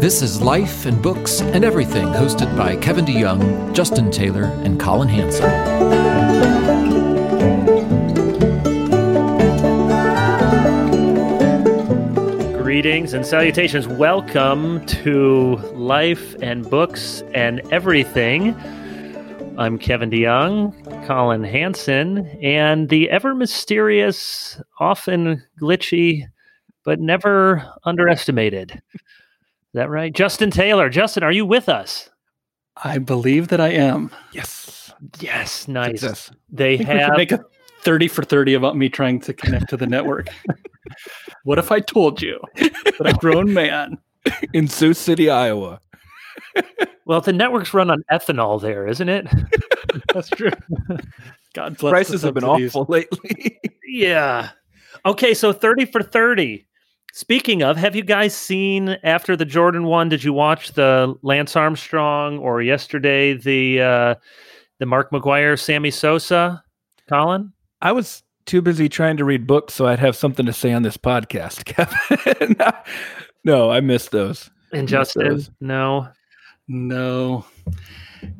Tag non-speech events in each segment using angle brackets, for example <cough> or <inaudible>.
This is Life and Books and Everything, hosted by Kevin DeYoung, Justin Taylor, and Collin Hansen. Greetings and salutations. Welcome to Life and Books and Everything. I'm Kevin DeYoung, Collin Hansen, and the ever mysterious, often glitchy, but never underestimated that right? Justin Taylor. Justin, are you with us? I believe that I am. Yes. Yes. Nice. Success. They have make a 30 for 30 about me trying to connect to the network. <laughs> what if I told you that a grown man in Sioux City, Iowa? <laughs> well, the network's run on ethanol there, isn't it? <laughs> That's true. God bless Prices have been awful lately. yeah. Okay, so 30 for 30. Speaking of, have you guys seen after the Jordan one? Did you watch the Lance Armstrong or yesterday the uh, the Mark McGwire, Sammy Sosa, Collin? I was too busy trying to read books, so I'd have something to say on this podcast, <laughs> Kevin. no, I missed those. And Justin, no, no.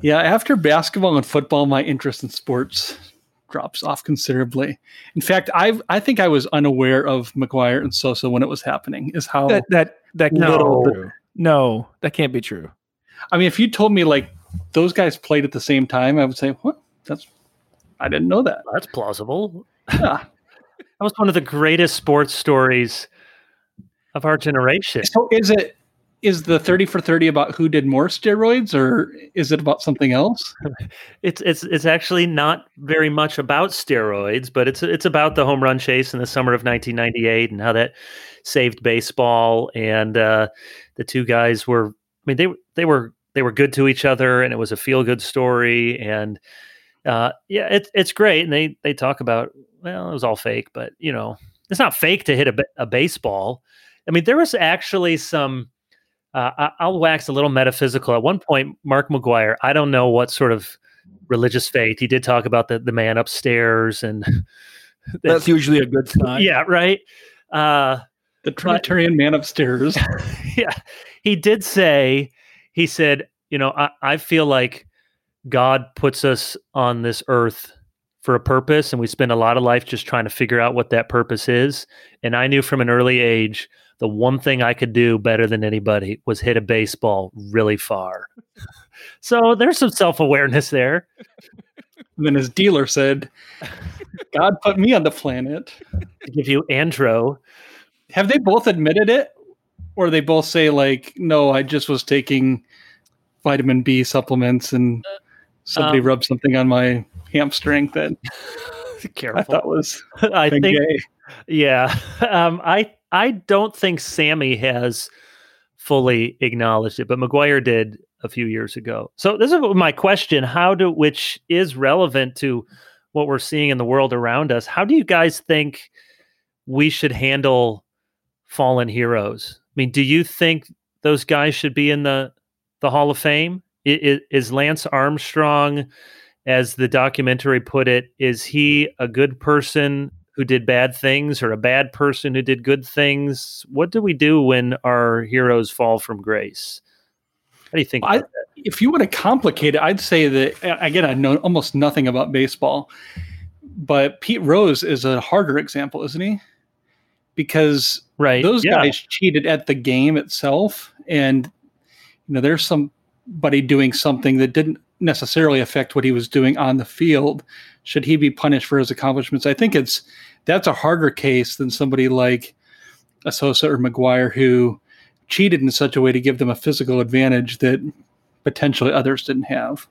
Yeah, after basketball and football, my interest in sports drops off considerably. In fact, I I think I was unaware of McGwire and Sosa when it was happening. Is how that that that no no that can't be true. I mean, if you told me like those guys played at the same time, I would say, "What? That's I didn't know that." That's plausible. Yeah. that was one of the greatest sports stories of our generation. So is it is the 30 for 30 about who did more steroids or is it about something else? <laughs> It's it's it's actually not very much about steroids but it's it's about the home run chase in the summer of 1998 and how that saved baseball. And uh, the two guys were i mean they they were they were good to each other and it was a feel good story. And uh, yeah it's it's great. And they they talk about well it was all fake but you know it's not fake to hit a, a baseball. I mean there was actually some uh, I'll wax a little metaphysical. At one point, Mark McGwire, I don't know what sort of religious faith he did talk about the, the man upstairs, and <laughs> that's usually a good sign. Yeah, right. Uh, the Trinitarian but, man upstairs. <laughs> yeah, he did say, he said, you know, I, I feel like God puts us on this earth for a purpose, and we spend a lot of life just trying to figure out what that purpose is. And I knew from an early age the one thing I could do better than anybody was hit a baseball really far. so there's some self awareness there. And then his dealer said, God put me on the planet to give you andro. Have they both admitted it? Or they both say, like, no, I just was taking vitamin B supplements and somebody um, rubbed something on my hamstring that <laughs> careful. I thought was I think gay. yeah. <laughs> Um, I I don't think Sammy has fully acknowledged it, but McGwire did a few years ago. So this is my question: How do which is relevant to what we're seeing in the world around us? How do you guys think we should handle fallen heroes? I mean, do you think those guys should be in the the Hall of Fame? Is, Lance Armstrong, as the documentary put it, is he a good person who did bad things or a bad person who did good things? What do we do when our heroes fall from grace? How do you think? I, if you want to complicate it, I'd say that again, I know almost nothing about baseball, but Pete Rose is a harder example, isn't he? Because right, those yeah. guys cheated at the game itself, and you know, there's somebody doing something that didn't necessarily affect what he was doing on the field. Should he be punished for his accomplishments? I think it's that's a harder case than somebody like a Sosa or McGwire who cheated in such a way to give them a physical advantage that potentially others didn't have.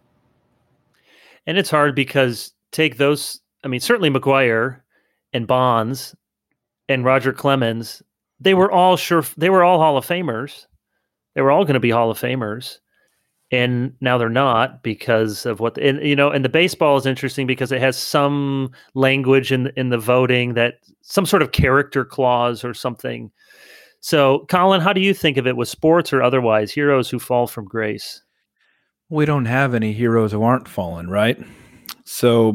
And it's hard because take those, I mean, certainly McGwire and Bonds and Roger Clemens, they were all sure, they were all Hall of Famers. They were all going to be Hall of Famers and now they're not because of what the, and you know and the baseball is interesting because it has some language in in the voting that some sort of character clause or something. So colin how do you think of it with sports or otherwise heroes who fall from grace? We don't have any heroes who aren't fallen right? So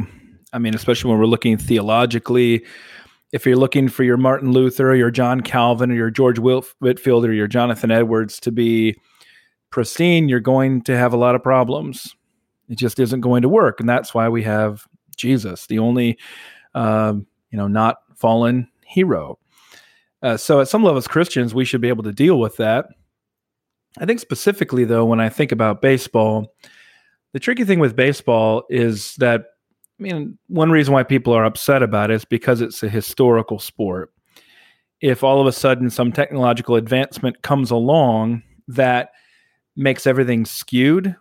i mean especially when we're looking theologically if you're looking for your Martin Luther or your John Calvin or your George Whitefield or your Jonathan Edwards to be pristine, you're going to have a lot of problems. It just isn't going to work, and that's why we have Jesus, the only, uh, you know, not fallen hero. Uh, so, at some level, as Christians, we should be able to deal with that. I think specifically, though, when I think about baseball, the tricky thing with baseball is that I mean, one reason why people are upset about it is because it's a historical sport. If all of a sudden some technological advancement comes along that makes everything skewed,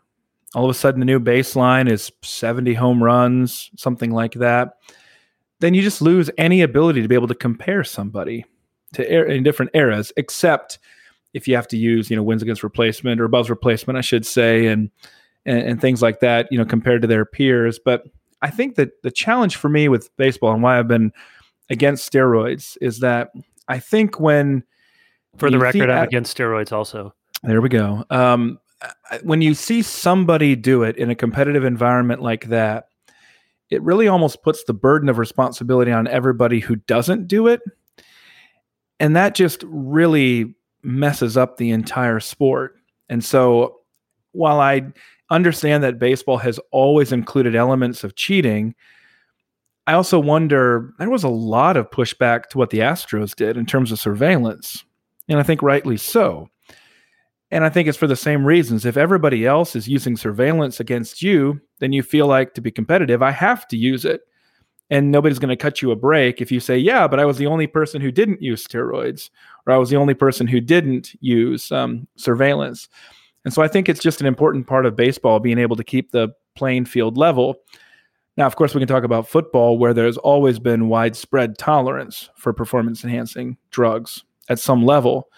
all of a sudden the new baseline is 70 home runs, something like that, then you just lose any ability to be able to compare somebody to er- in different eras, except if you have to use, you know, wins against replacement or above replacement, I should say, and, and, and things like that, you know, compared to their peers. But I think that the challenge for me with baseball and why I've been against steroids is that I think when for the record, I'm against steroids also. There we go. Um, when you see somebody do it in a competitive environment like that, it really almost puts the burden of responsibility on everybody who doesn't do it. And that just really messes up the entire sport. And so while I understand that baseball has always included elements of cheating. I also wonder there was a lot of pushback to what the Astros did in terms of surveillance, and I think rightly so. And I think it's for the same reasons. If everybody else is using surveillance against you, then you feel like to be competitive, I have to use it. And nobody's going to cut you a break if you say, yeah, but I was the only person who didn't use steroids, or I was the only person who didn't use um, surveillance. And so I think it's just an important part of baseball being able to keep the playing field level. Now, of course, we can talk about football where there's always been widespread tolerance for performance enhancing drugs at some level.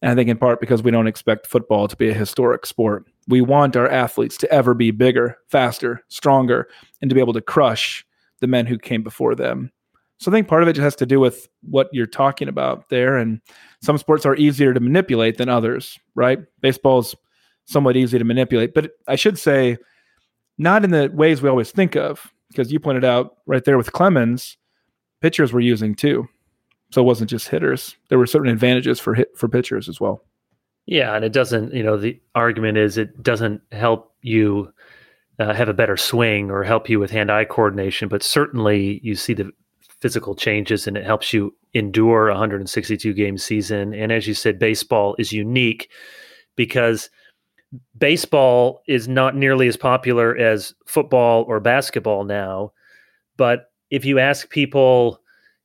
And I think in part because we don't expect football to be a historic sport. We want our athletes to ever be bigger, faster, stronger, and to be able to crush the men who came before them. So I think part of it just has to do with what you're talking about there. And some sports are easier to manipulate than others, right? Baseball is somewhat easy to manipulate, but I should say, not in the ways we always think of, because you pointed out right there with Clemens, pitchers were using too. So it wasn't just hitters. There were certain advantages for hit for pitchers as well. Yeah, and it doesn't. You know, the argument is it doesn't help you uh, have a better swing or help you with hand-eye coordination, but certainly you see the physical changes and it helps you endure a 162 game season. And as you said, baseball is unique because baseball is not nearly as popular as football or basketball now. But if you ask people,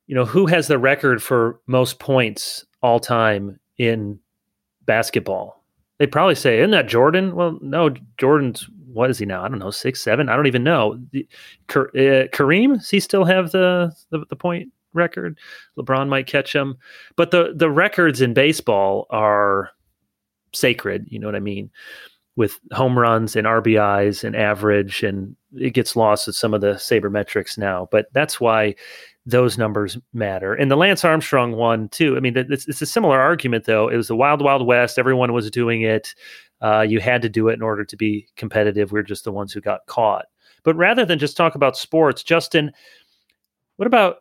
you know, who has the record for most points all time in basketball? They'd probably say, isn't that Jordan? Well, no, Jordan's what is he now? I don't know, six, seven. I don't even know. The, uh, Kareem, does he still have the, the, the point record? LeBron might catch him, but the the records in baseball are sacred. You know what I mean? With home runs and RBIs and average, and it gets lost with some of the sabermetrics now. But that's why those numbers matter. And the Lance Armstrong one too. I mean, it's, it's a similar argument though. It was the Wild Wild West. Everyone was doing it. Uh, you had to do it in order to be competitive. We're just the ones who got caught. But rather than just talk about sports, Justin, what about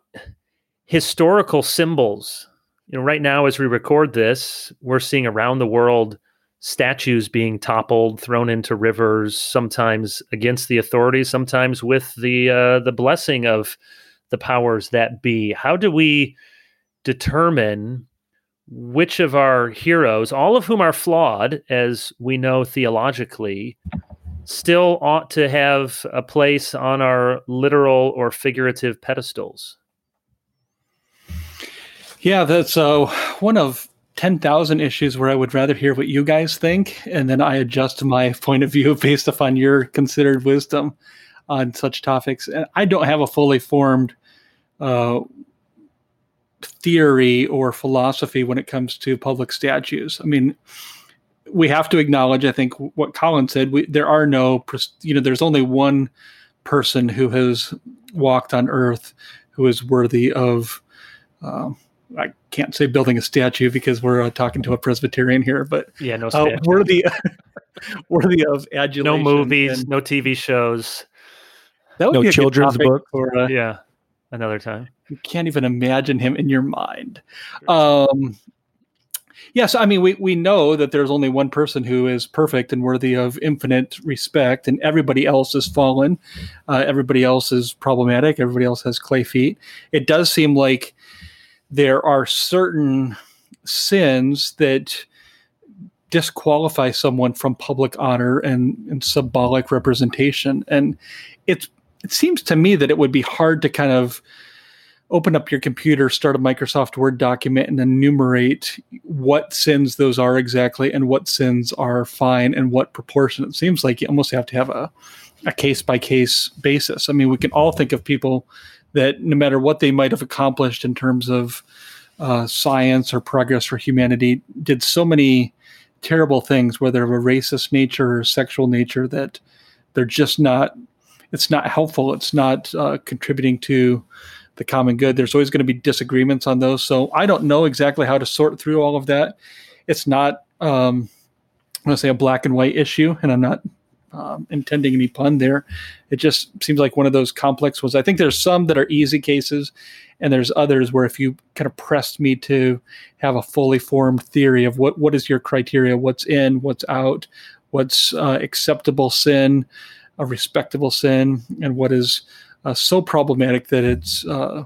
historical symbols? You know, right now as we record this, we're seeing around the world statues being toppled, thrown into rivers, sometimes against the authorities, sometimes with the uh, the blessing of the powers that be. How do we determine which of our heroes, all of whom are flawed, as we know theologically, still ought to have a place on our literal or figurative pedestals? Yeah, that's uh, one of 10,000 issues where I would rather hear what you guys think, and then I adjust my point of view <laughs> based upon your considered wisdom on such topics. And I don't have a fully formed uh, theory or philosophy when it comes to public statues. I mean, we have to acknowledge, I think, what Collin said. We, there are no, you know, there's only one person who has walked on Earth who is worthy of. Uh, I can't say building a statue because we're uh, talking to a Presbyterian here, but yeah, no, uh, worthy, <laughs> worthy of adulation. No movies, and, no TV shows. That would no be children's book for uh, yeah, another time you can't even imagine him in your mind. <laughs> Um, yes, I mean we we know that there's only one person who is perfect and worthy of infinite respect, and everybody else is fallen. Uh, everybody else is problematic. Everybody else has clay feet. It does seem like there are certain sins that disqualify someone from public honor and, and symbolic representation, and it's it seems to me that it would be hard to kind of open up your computer, start a Microsoft Word document, and enumerate what sins those are exactly and what sins are fine and what proportion. It seems like you almost have to have a, case by case basis. I mean, we can all think of people that no matter what they might have accomplished in terms of uh, science or progress for humanity, did so many terrible things, whether of a racist nature or sexual nature, that they're just not. It's not helpful. It's not uh, contributing to the common good. There's always going to be disagreements on those. So I don't know exactly how to sort through all of that. It's not, um, I'm going to say a black and white issue, and I'm not um, intending any pun there. It just seems like one of those complex ones. I think there's some that are easy cases, and there's others where if you kind of pressed me to have a fully formed theory of what what is your criteria, what's in, what's out, what's uh, acceptable sin, a respectable sin, and what is uh, so problematic that it's uh,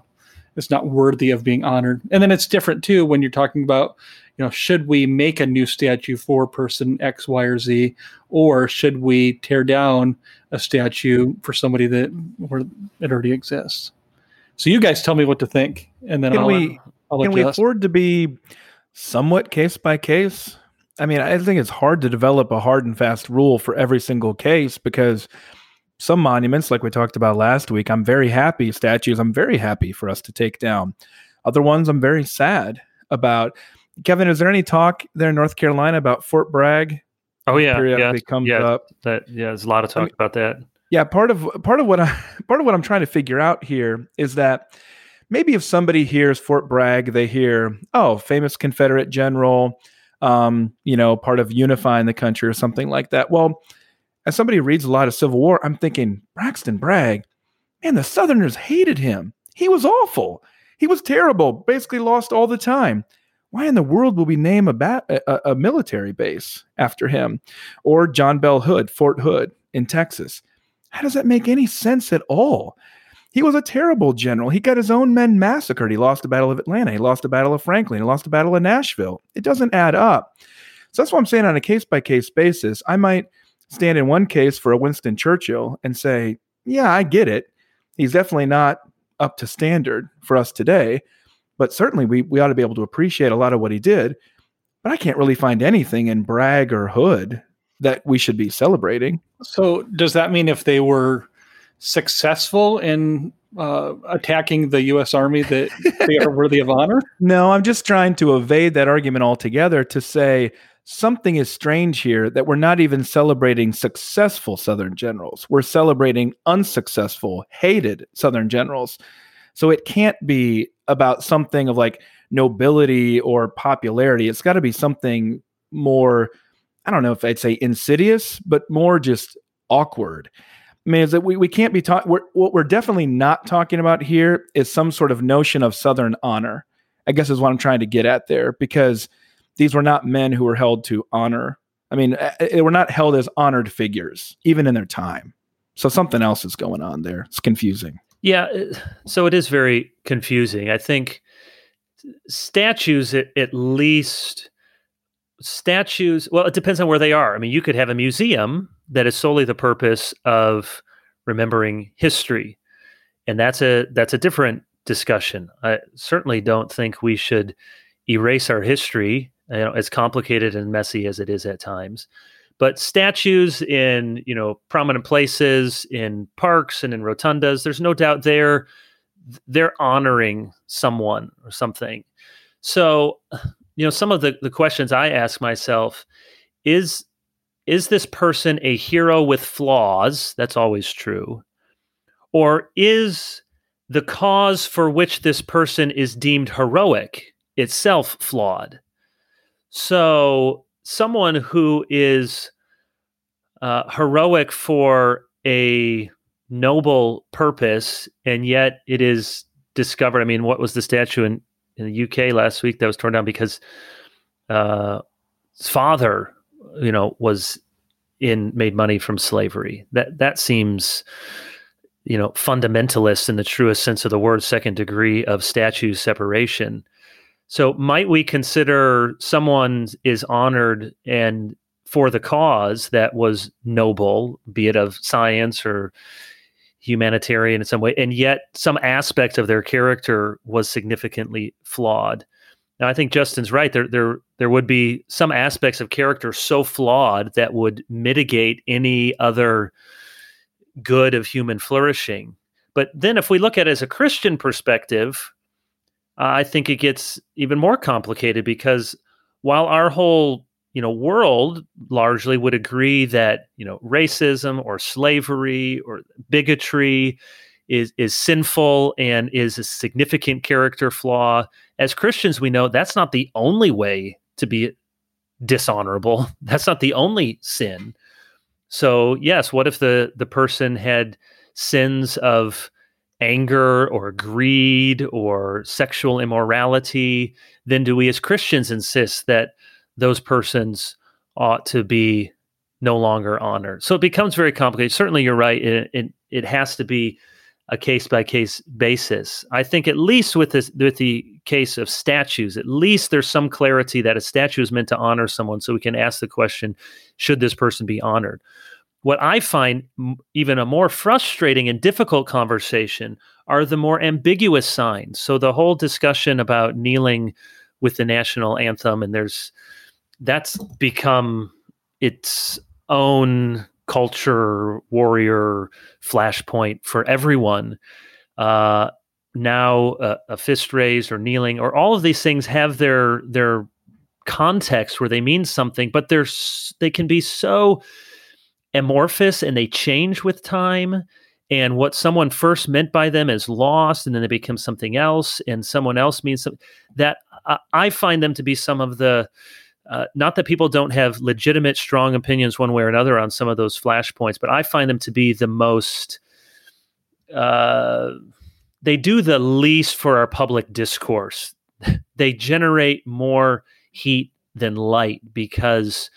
it's not worthy of being honored. And then it's different too when you're talking about you know should we make a new statue for person X, Y, or Z, or should we tear down a statue for somebody that where it already exists? So you guys tell me what to think, and then can I'll, we I'll can we afford to be somewhat case by case? I mean, I think it's hard to develop a hard and fast rule for every single case because some monuments, like we talked about last week, I'm very happy, statues, I'm very happy for us to take down. Other ones I'm very sad about. Kevin, is there any talk there in North Carolina about Fort Bragg? Oh yeah, yeah, comes yeah, up. That yeah, there's a lot of talk I mean, about that. Yeah, part of part of what I <laughs> part of what I'm trying to figure out here is that maybe if somebody hears Fort Bragg, they hear, oh, famous Confederate general, um, you know, part of unifying the country or something like that. Well, as somebody who reads a lot of Civil War, I'm thinking Braxton Bragg, man, the Southerners hated him. He was awful. He was terrible. Basically, lost all the time. Why in the world will we name a, bat, a, a military base after him? Or John Bell Hood, Fort Hood in Texas. How does that make any sense at all? He was a terrible general. He got his own men massacred. He lost the Battle of Atlanta. He lost the Battle of Franklin. He lost the Battle of Nashville. It doesn't add up. So that's what I'm saying on a case by case basis. I might stand in one case for a Winston Churchill and say, yeah, I get it. He's definitely not up to standard for us today, but certainly we, we ought to be able to appreciate a lot of what he did. But I can't really find anything in Bragg or Hood that we should be celebrating. So, does that mean if they were successful in uh, attacking the U.S. Army that they are worthy of honor? <laughs> No, I'm just trying to evade that argument altogether to say something is strange here that we're not even celebrating successful Southern generals. We're celebrating unsuccessful, hated Southern generals. So it can't be about something of like nobility or popularity. It's got to be something more, I don't know if I'd say insidious, but more just awkward. I mean, is that we, we can't be talking, what we're definitely not talking about here is some sort of notion of Southern honor, I guess is what I'm trying to get at there, because these were not men who were held to honor. I mean, eh, eh, they were not held as honored figures, even in their time. So something else is going on there. It's confusing. Yeah. So it is very confusing. I think statues, at, at least, statues, well, it depends on where they are. I mean, you could have a museum that is solely the purpose of remembering history. And that's a that's a different discussion. I certainly don't think we should erase our history you know, as complicated and messy as it is at times. But statues in you know prominent places, in parks and in rotundas, there's no doubt they're they're honoring someone or something. So, you know, some of the, the questions I ask myself is is this person a hero with flaws? That's always true. Or is the cause for which this person is deemed heroic itself flawed? So, someone who is uh, heroic for a noble purpose, and yet it is discovered. I mean, what was the statue in in the UK last week that was torn down because uh, his father, you know, was in made money from slavery. That that seems, you know, fundamentalist in the truest sense of the word, second degree of statue separation. So might we consider someone is honored and for the cause that was noble, be it of science or humanitarian in some way, and yet some aspect of their character was significantly flawed. Now, I think Justin's right. There, there, there would be some aspects of character so flawed that would mitigate any other good of human flourishing. But then, if we look at it as a Christian perspective, uh, I think it gets even more complicated because while our whole you know world largely would agree that you know racism or slavery or bigotry is is sinful and is a significant character flaw. As christians we know that's not the only way to be dishonorable. <laughs> That's not the only sin. So yes what if the the person had sins of anger or greed or sexual immorality? Then do we as christians insist that those persons ought to be no longer honored. So it becomes very complicated. Certainly, you're right. It, it, it has to be a case by case basis. I think at least with this, with the case of statues, at least there's some clarity that a statue is meant to honor someone, so we can ask the question: Should this person be honored? What I find even a more frustrating and difficult conversation are the more ambiguous signs. So the whole discussion about kneeling with the national anthem, and there's that's become its own culture warrior flashpoint for everyone. Uh, now, uh, a fist raised or kneeling or all of these things have their their context where they mean something, but they're they can be so amorphous and they change with time. And what someone first meant by them is lost, and then they become something else, and someone else means something. That I, I find them to be some of the uh, not that people don't have legitimate, strong opinions one way or another on some of those flashpoints, but I find them to be the most. Uh, they do the least for our public discourse. <laughs> they generate more heat than light because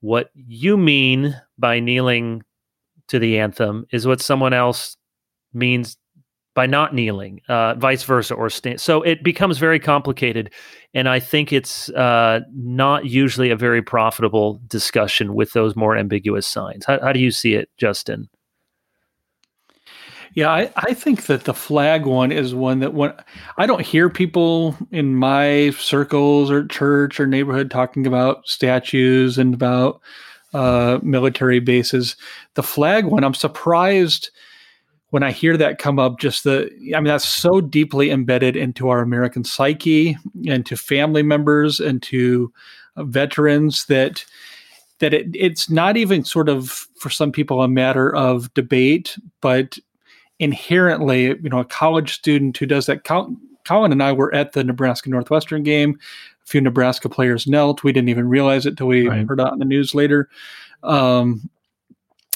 what you mean by kneeling to the anthem is what someone else means by not kneeling, uh, vice versa, or stand. So it becomes very complicated, and I think it's uh, not usually a very profitable discussion with those more ambiguous signs. How, how do you see it, Justin? Yeah, I, I think that the flag one is one that when I don't hear people in my circles or church or neighborhood talking about statues and about uh, military bases. The flag one, I'm surprised when I hear that come up, just the, I mean, that's so deeply embedded into our American psyche and to family members and to uh, veterans that that it, it's not even sort of for some people a matter of debate, but inherently, you know, a college student who does that. Collin and I were at the Nebraska Northwestern game. A few Nebraska players knelt. We didn't even realize it till we right. heard it on the news later. Um,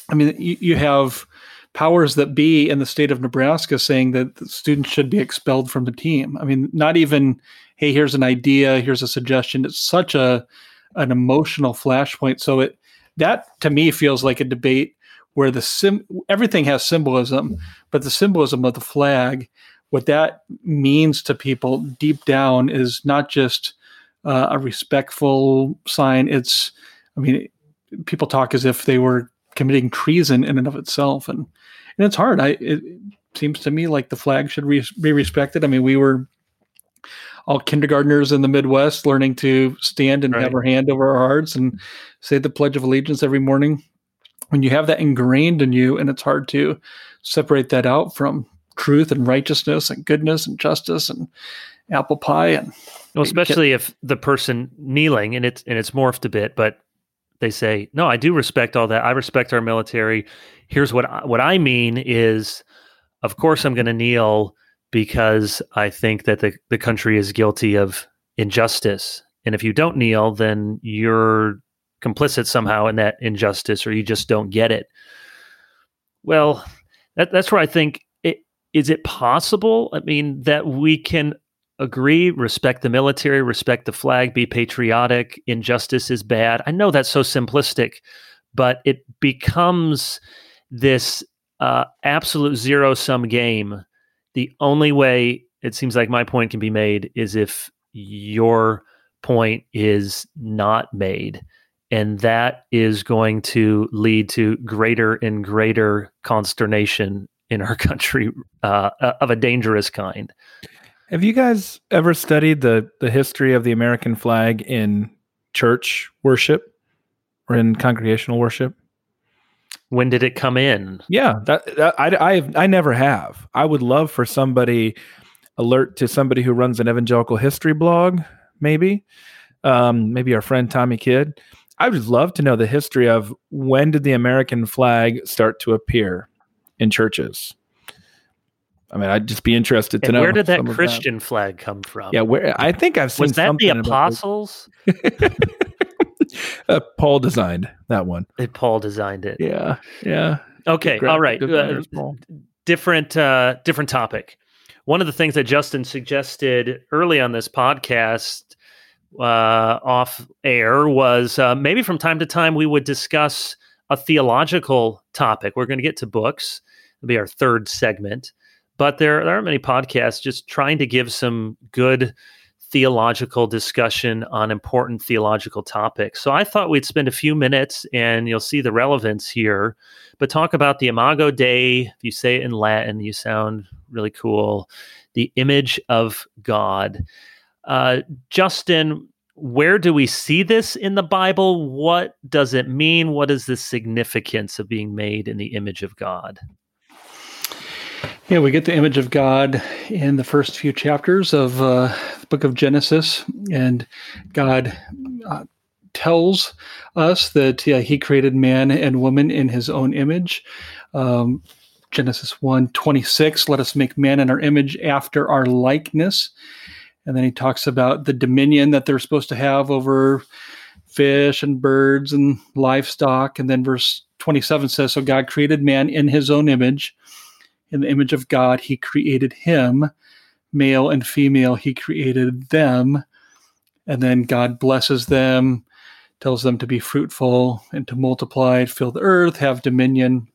I mean, you, you have powers that be in the state of Nebraska saying that students should be expelled from the team. I mean, not even, hey, here's an idea, here's a suggestion. It's such a an emotional flashpoint. So it that to me feels like a debate where the sim everything has symbolism, but the symbolism of the flag, what that means to people deep down is not just uh, a respectful sign. It's, I mean, people talk as if they were committing treason in and of itself, and and it's hard. I it seems to me like the flag should re- be respected. I mean, we were all kindergartners in the Midwest learning to stand and right. have our hand over our hearts and say the Pledge of Allegiance every morning. When you have that ingrained in you, and it's hard to separate that out from truth and righteousness and goodness and justice and apple pie and well, especially if the person kneeling and it's and it's morphed a bit, but they say, "No, I do respect all that. I respect our military. Here's what I, what I mean is, of course, I'm going to kneel because I think that the the country is guilty of injustice. And if you don't kneel, then you're complicit somehow in that injustice, or you just don't get it." Well, that, that's where I think it, is it possible? I mean, that we can agree, respect the military, respect the flag, be patriotic, injustice is bad. I know that's so simplistic, but it becomes this uh, absolute zero sum game. The only way it seems like my point can be made is if your point is not made. And that is going to lead to greater and greater consternation in our <laughs> country uh, of a dangerous kind. Have you guys ever studied the the history of the American flag in church worship or in congregational worship? When did it come in? Yeah, that, that I I I never have. I would love for somebody alert to somebody who runs an evangelical history blog, maybe, um, maybe our friend Tommy Kidd. I would love to know the history of when did the American flag start to appear in churches. I mean, I'd just be interested to and know where did that Christian that. flag come from? Yeah, where I think I've seen was that the apostles. <laughs> uh, Paul designed that one. Paul designed it. Yeah, yeah. Okay, all right. Uh, different, uh, different topic. One of the things that Justin suggested early on this podcast, uh, off air, was uh, maybe from time to time we would discuss a theological topic. We're going to get to books. It'll be our third segment. But there, there aren't many podcasts just trying to give some good theological discussion on important theological topics. So I thought we'd spend a few minutes, and you'll see the relevance here, but talk about the Imago Dei. If you say it in Latin, you sound really cool. The image of God. Uh, Justin, where do we see this in the Bible? What does it mean? What is the significance of being made in the image of God? Yeah, we get the image of God in the first few chapters of uh, the book of Genesis, and God uh, tells us that uh, He created man and woman in His own image. Um, Genesis 1 26, let us make man in our image after our likeness. And then he talks about the dominion that they're supposed to have over fish and birds and livestock. And then verse 27 says, So God created man in his own image. In the image of God, he created him. Male and female, he created them. And then God blesses them, tells them to be fruitful and to multiply, fill the earth, have dominion.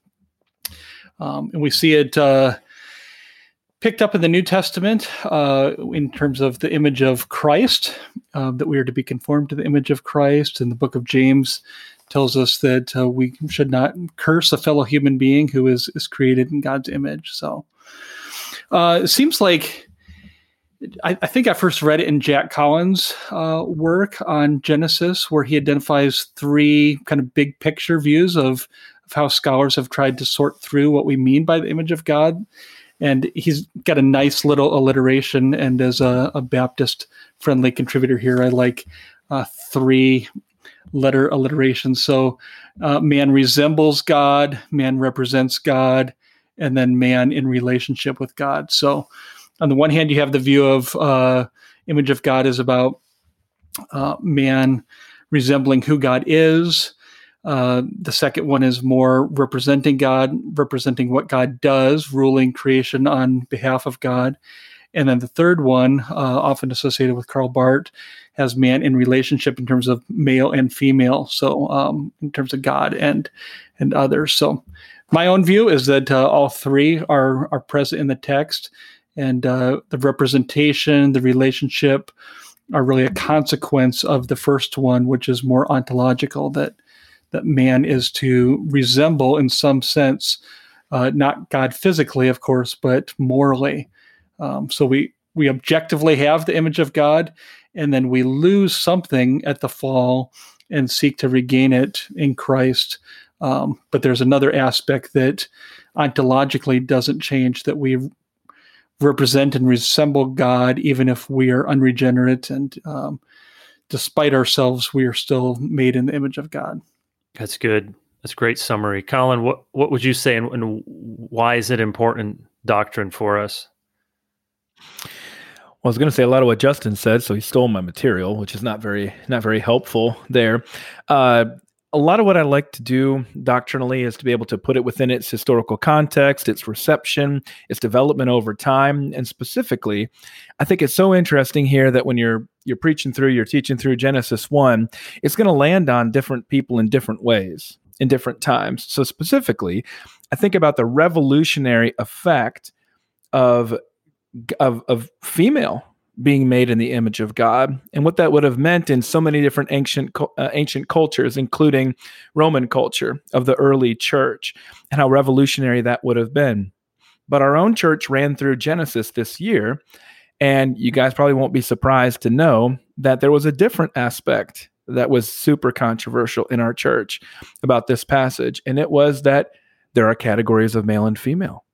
Um, and we see it uh, picked up in the New Testament uh, in terms of the image of Christ, uh, that we are to be conformed to the image of Christ. In the book of James tells us that uh, we should not curse a fellow human being who is, is created in God's image. So uh, it seems like I, I, think I first read it in Jack Collins' uh, work on Genesis, where he identifies three kind of big picture views of, of how scholars have tried to sort through what we mean by the image of God and he's got a nice little alliteration. And as a, a Baptist friendly contributor here, I like uh, three letter alliteration. So uh, man resembles God, man represents God, and then man in relationship with God. So on the one hand, you have the view of uh, image of God is about uh, man resembling who God is. Uh, the second one is more representing God, representing what God does, ruling creation on behalf of God. And then the third one, uh, often associated with Karl Barth, has man in relationship in terms of male and female. So um, in terms of God and and others. So my own view is that uh, all three are are present in the text, and uh, the representation, the relationship, are really a consequence of the first one, which is more ontological. That that man is to resemble in some sense, uh, not God physically, of course, but morally. Um, so we we objectively have the image of God, and then we lose something at the fall and seek to regain it in Christ. Um, but there's another aspect that ontologically doesn't change that we represent and resemble God, even if we are unregenerate and um, despite ourselves, we are still made in the image of God. That's good. That's great summary, Collin. What what would you say, and, and why is it important doctrine for us? Well, I was going to say a lot of what Justin said, so he stole my material, which is not very not very helpful there. Uh, a lot of what I like to do doctrinally is to be able to put it within its historical context, its reception, its development over time, and specifically, I think it's so interesting here that when you're you're preaching through, you're teaching through Genesis one, it's going to land on different people in different ways in different times. So specifically, I think about the revolutionary effect of of, of female being made in the image of God, and what that would have meant in so many different ancient uh, ancient cultures, including Roman culture of the early church, and how revolutionary that would have been. But our own church ran through Genesis this year, and you guys probably won't be surprised to know that there was a different aspect that was super controversial in our church about this passage, and it was that there are categories of male and female.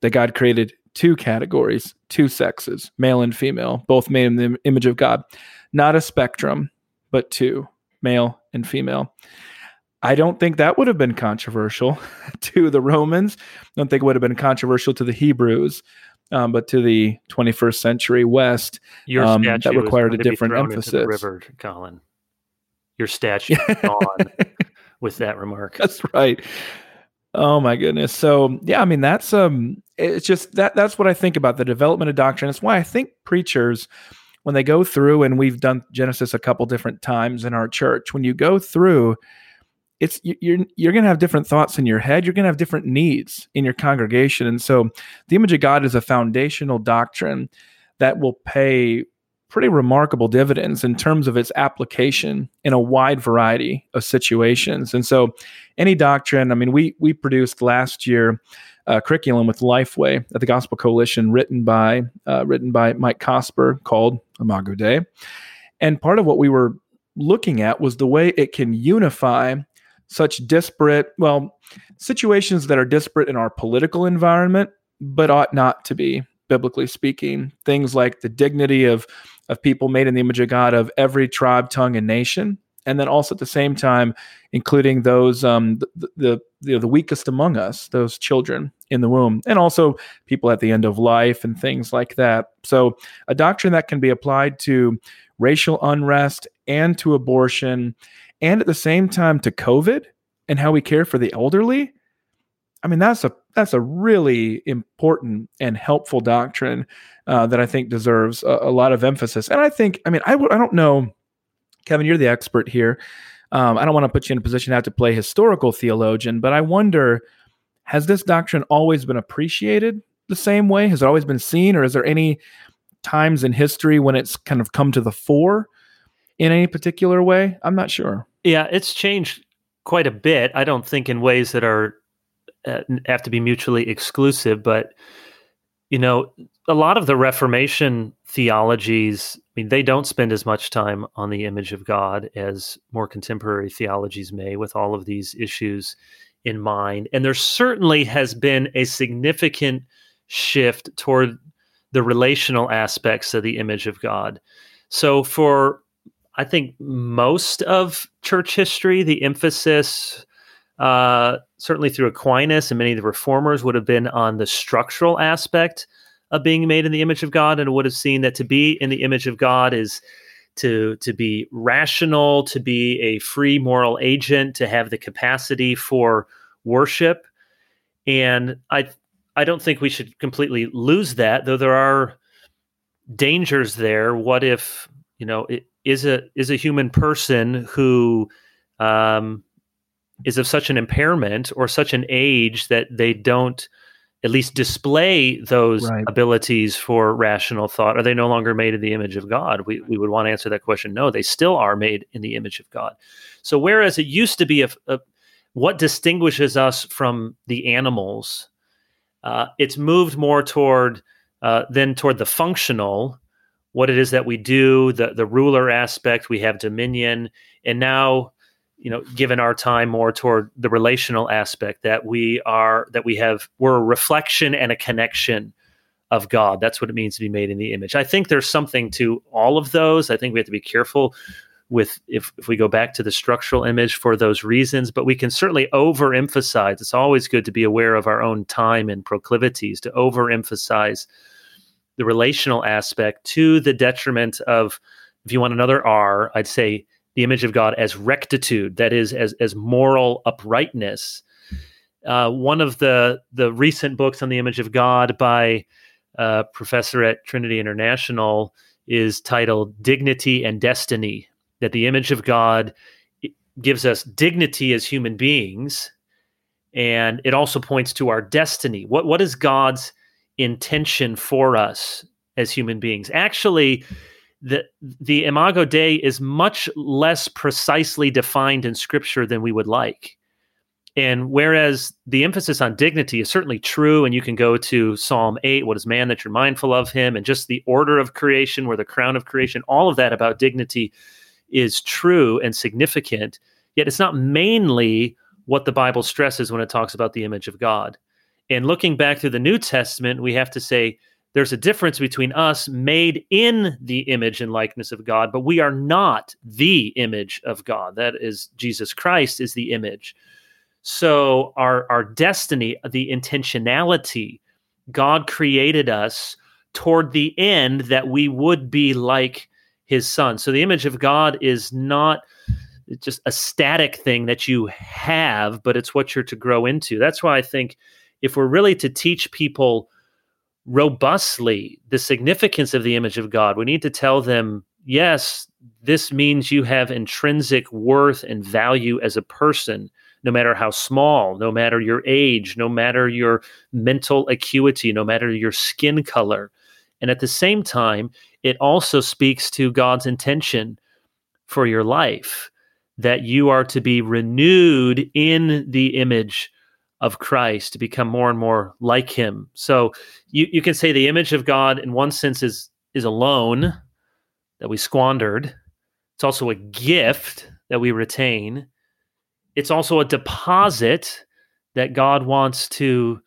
That God created two categories, two sexes, male and female, both made in the image of God. Not a spectrum, but two, male and female. I don't think that would have been controversial <laughs> to the Romans. I don't think it would have been controversial to the Hebrews, um, but to the 21st century West, Your um, that required a going to be different emphasis. river, Collin. Your statue <laughs> gone with that remark. That's right. Oh my goodness. So yeah, I mean that's um it's just that that's what I think about the development of doctrine. It's why I think preachers when they go through and we've done Genesis a couple different times in our church, when you go through it's you- you're you're going to have different thoughts in your head, you're going to have different needs in your congregation. And so the image of God is a foundational doctrine that will pay pretty remarkable dividends in terms of its application in a wide variety of situations. And so any doctrine. I mean, we we produced last year a curriculum with Lifeway at the Gospel Coalition, written by uh, written by Mike Cosper, called Imago Dei. And part of what we were looking at was the way it can unify such disparate, well, situations that are disparate in our political environment, but ought not to be, biblically speaking. Things like the dignity of of people made in the image of God of every tribe, tongue, and nation, and then also at the same time including those um, the the, the, the weakest among us, those children in the womb, and also people at the end of life and things like that. So a doctrine that can be applied to racial unrest and to abortion, and at the same time to COVID and how we care for the elderly. I mean, that's a that's a really important and helpful doctrine uh, that I think deserves a, a lot of emphasis. And I think, I mean, I w- I don't know, Kevin, you're the expert here. Um, I don't want to put you in a position to have to play historical theologian, but I wonder has this doctrine always been appreciated the same way? Has it always been seen, or is there any times in history when it's kind of come to the fore in any particular way? I'm not sure. Yeah, it's changed quite a bit. I don't think in ways that are uh, have to be mutually exclusive, but you know, a lot of the Reformation theologies, I mean, they don't spend as much time on the image of God as more contemporary theologies may, with all of these issues in mind. And there certainly has been a significant shift toward the relational aspects of the image of God. So, for I think most of church history, the emphasis, uh, certainly through Aquinas and many of the reformers, would have been on the structural aspect of being made in the image of God, and would have seen that to be in the image of God is to to be rational, to be a free moral agent, to have the capacity for worship. And I I don't think we should completely lose that, though there are dangers there. What if you know it is a is a human person who um, is of such an impairment or such an age that they don't at least display those Right. abilities for rational thought. Are they no longer made in the image of god? We, we would want to answer that question. No they still are made in the image of god. So whereas it used to be a, a what distinguishes us from the animals uh, it's moved more toward uh, then toward the functional what it is that we do the the ruler aspect we have dominion and now you know given our time more toward the relational aspect that we are that we have we're a reflection and a connection of god. That's what it means to be made in the image. I think there's something to all of those. I think we have to be careful with if, if we go back to the structural image for those reasons but we can certainly overemphasize. It's always good to be aware of our own time and proclivities to overemphasize the relational aspect to the detriment of if you want another r i'd say the image of God as rectitude, that is, as as moral uprightness. Uh, one of the the recent books on the image of God by uh, professor at Trinity International is titled "Dignity and Destiny." That the image of God gives us dignity as human beings, and it also points to our destiny. What what is God's intention for us as human beings? Actually, the the imago dei is much less precisely defined in scripture than we would like. And whereas the emphasis on dignity is certainly true and you can go to psalm 8 what is man that you're mindful of him and just the order of creation where the crown of creation all of that about dignity is true and significant yet it's not mainly what the bible stresses when it talks about the image of god. And looking back through the new testament we have to say there's a difference between us made in the image and likeness of God, but we are not the image of God. That is, Jesus Christ is the image. So our our destiny, the intentionality, God created us toward the end that we would be like his son. So the image of God is not just a static thing that you have, but it's what you're to grow into. That's why I think if we're really to teach people robustly the significance of the image of God. We need to tell them, yes, this means you have intrinsic worth and value as a person, no matter how small, no matter your age, no matter your mental acuity, no matter your skin color. And at the same time, it also speaks to God's intention for your life that you are to be renewed in the image of Christ to become more and more like him. So you, you can say the image of God in one sense is is a loan that we squandered. It's also a gift that we retain. It's also a deposit that God wants to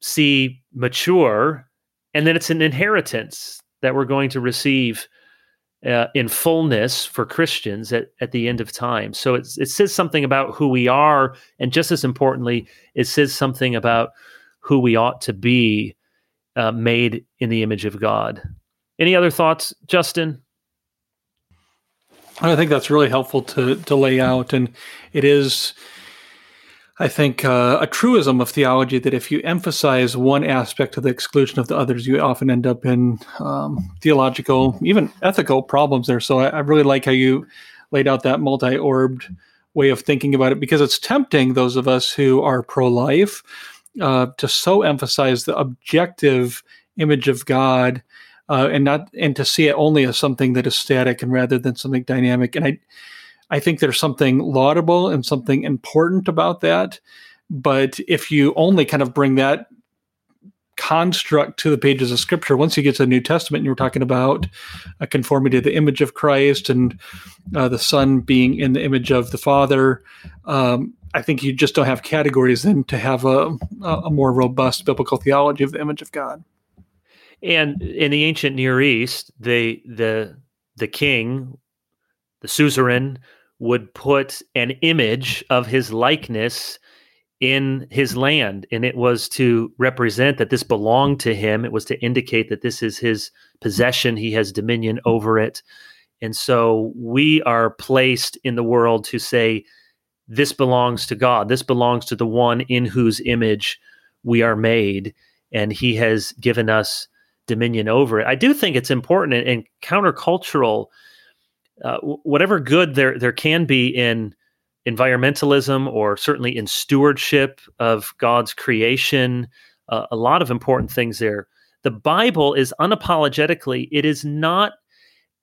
see mature. And then it's an inheritance that we're going to receive uh, in fullness for Christians at, at the end of time. So it says something about who we are. And just as importantly, it says something about who we ought to be uh, made in the image of God. Any other thoughts, Justin? I think that's really helpful to, to lay out. And it is I think uh, a truism of theology that if you emphasize one aspect to the exclusion of the others, you often end up in um, theological, even ethical problems there. So I, I, really like how you laid out that multi orbed way of thinking about it because it's tempting those of us who are pro life uh, to so emphasize the objective image of God. Uh, and not and to see it only as something that is static and rather than something dynamic and i I think there's something laudable and something important about that. But if you only kind of bring that construct to the pages of scripture, once you get to the New Testament, and you're talking about a conformity to the image of Christ and uh, the Son being in the image of the Father, um, I think you just don't have categories then to have a, a more robust biblical theology of the image of God. And in the ancient Near East, the the the king, the suzerain, would put an image of his likeness in his land and it was to represent that this belonged to him. It was to indicate that this is his possession. He has dominion over it. And so we are placed in the world to say this belongs to God. This belongs to the one in whose image we are made and he has given us dominion over it. I do think it's important and, countercultural uh, whatever good there there can be in environmentalism or certainly in stewardship of God's creation, uh, a lot of important things there. The Bible is unapologetically it is not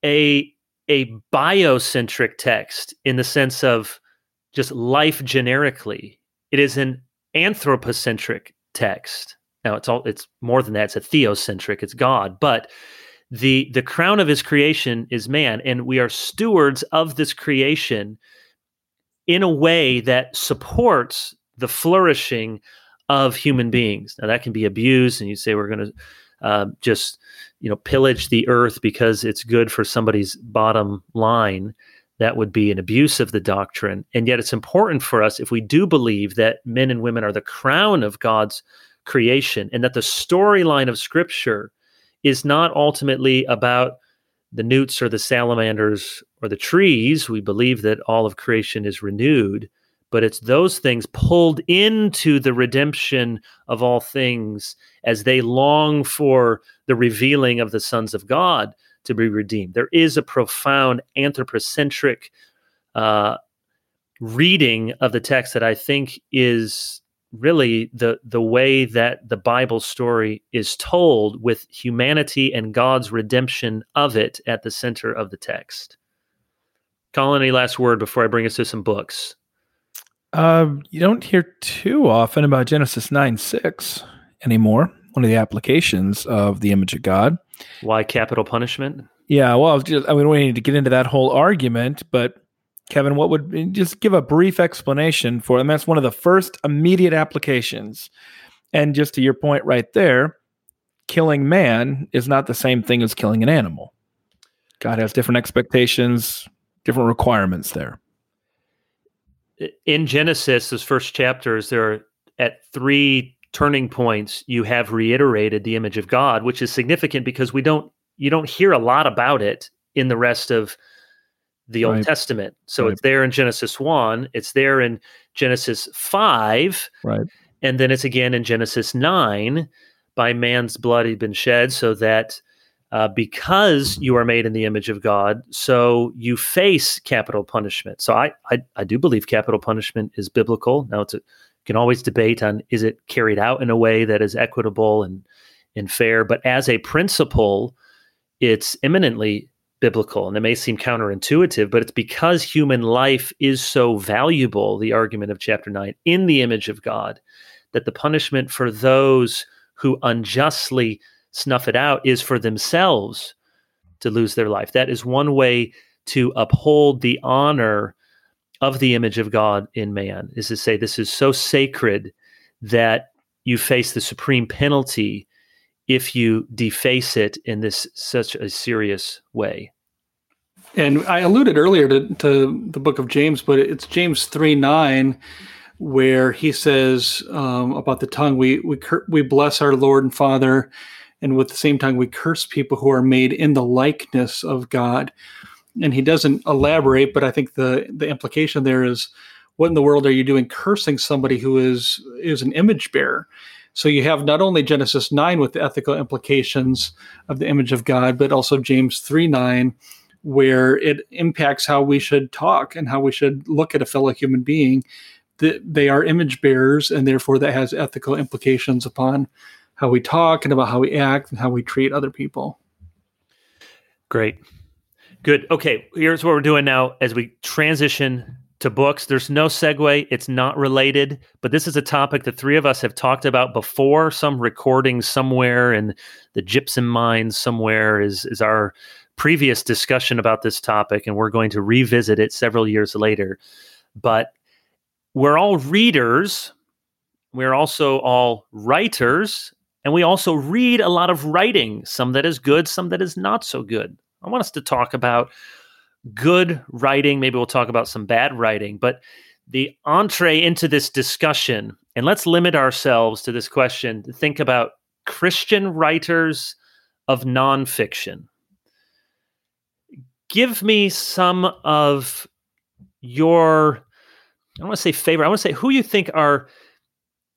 a a biocentric text in the sense of just life generically. It is an anthropocentric text. Now it's all it's more than that. It's a theocentric. It's God, but the the crown of his creation is man and we are stewards of this creation in a way that supports the flourishing of human beings. Now that can be abused and you say we're going to uh, just you know pillage the earth because it's good for somebody's bottom line. That would be an abuse of the doctrine. And yet it's important for us if we do believe that men and women are the crown of god's creation and that the storyline of scripture is not ultimately about the newts or the salamanders or the trees. We believe that all of creation is renewed, but it's those things pulled into the redemption of all things as they long for the revealing of the sons of God to be redeemed. There is a profound anthropocentric uh, reading of the text that I think is really the the way that the Bible story is told with humanity and God's redemption of it at the center of the text. Collin, any last word before I bring us to some books? Uh, you don't hear too often about Genesis 9 6 anymore. One of the applications of the image of God. Why capital punishment? Yeah, well, just, I mean, we need to get into that whole argument, but Kevin, what would eh, just give a brief explanation for them? That's one of the first immediate applications. And just to your point right there, killing man is not the same thing as killing an animal. God has different expectations, different requirements there. In Genesis, those first chapters, there are at three turning points, you have reiterated the image of God, which is significant because we don't you don't hear a lot about it in the rest of the Old Testament. So right. it's there in Genesis 1, it's there in Genesis 5, right. and then it's again in Genesis 9 by man's blood had been shed so that uh, because you are made in the image of God, so you face capital punishment. So I, I, I do believe capital punishment is biblical. Now it's a, can always debate on is it carried out in a way that is equitable and and fair, but as a principle, it's eminently biblical and it may seem counterintuitive but it's because human life is so valuable the argument of chapter 9 in the image of god that the punishment for those who unjustly snuff it out is for themselves to lose their life. That is one way to uphold the honor of the image of god in man is to say this is so sacred that you face the supreme penalty if you deface it in this such a serious way and I alluded earlier to, to the book of James, but it's James 3 9, where he says um, about the tongue, we, we, cur- we bless our Lord and Father, and with the same tongue, we curse people who are made in the likeness of God. And he doesn't elaborate, but I think the, the implication there is what in the world are you doing cursing somebody who is is an image bearer? So you have not only Genesis 9 with the ethical implications of the image of God, but also James 3 9 where it impacts how we should talk and how we should look at a fellow human being. They are image bearers, and therefore that has ethical implications upon how we talk and about how we act and how we treat other people. Great. Good. Okay, here's what we're doing now as we transition to books. There's no segue, it's not related, but this is a topic the three of us have talked about before. Some recording somewhere in the gypsum mines somewhere is is our previous discussion about this topic, and we're going to revisit it several years later. But we're all readers, we're also all writers, and we also read a lot of writing, some that is good, some that is not so good. I want us to talk about good writing. Maybe we'll talk about some bad writing, but the entree into this discussion, and let's limit ourselves to this question to think about Christian writers of nonfiction give me some of your I don't want to say favorite. I want to say who you think are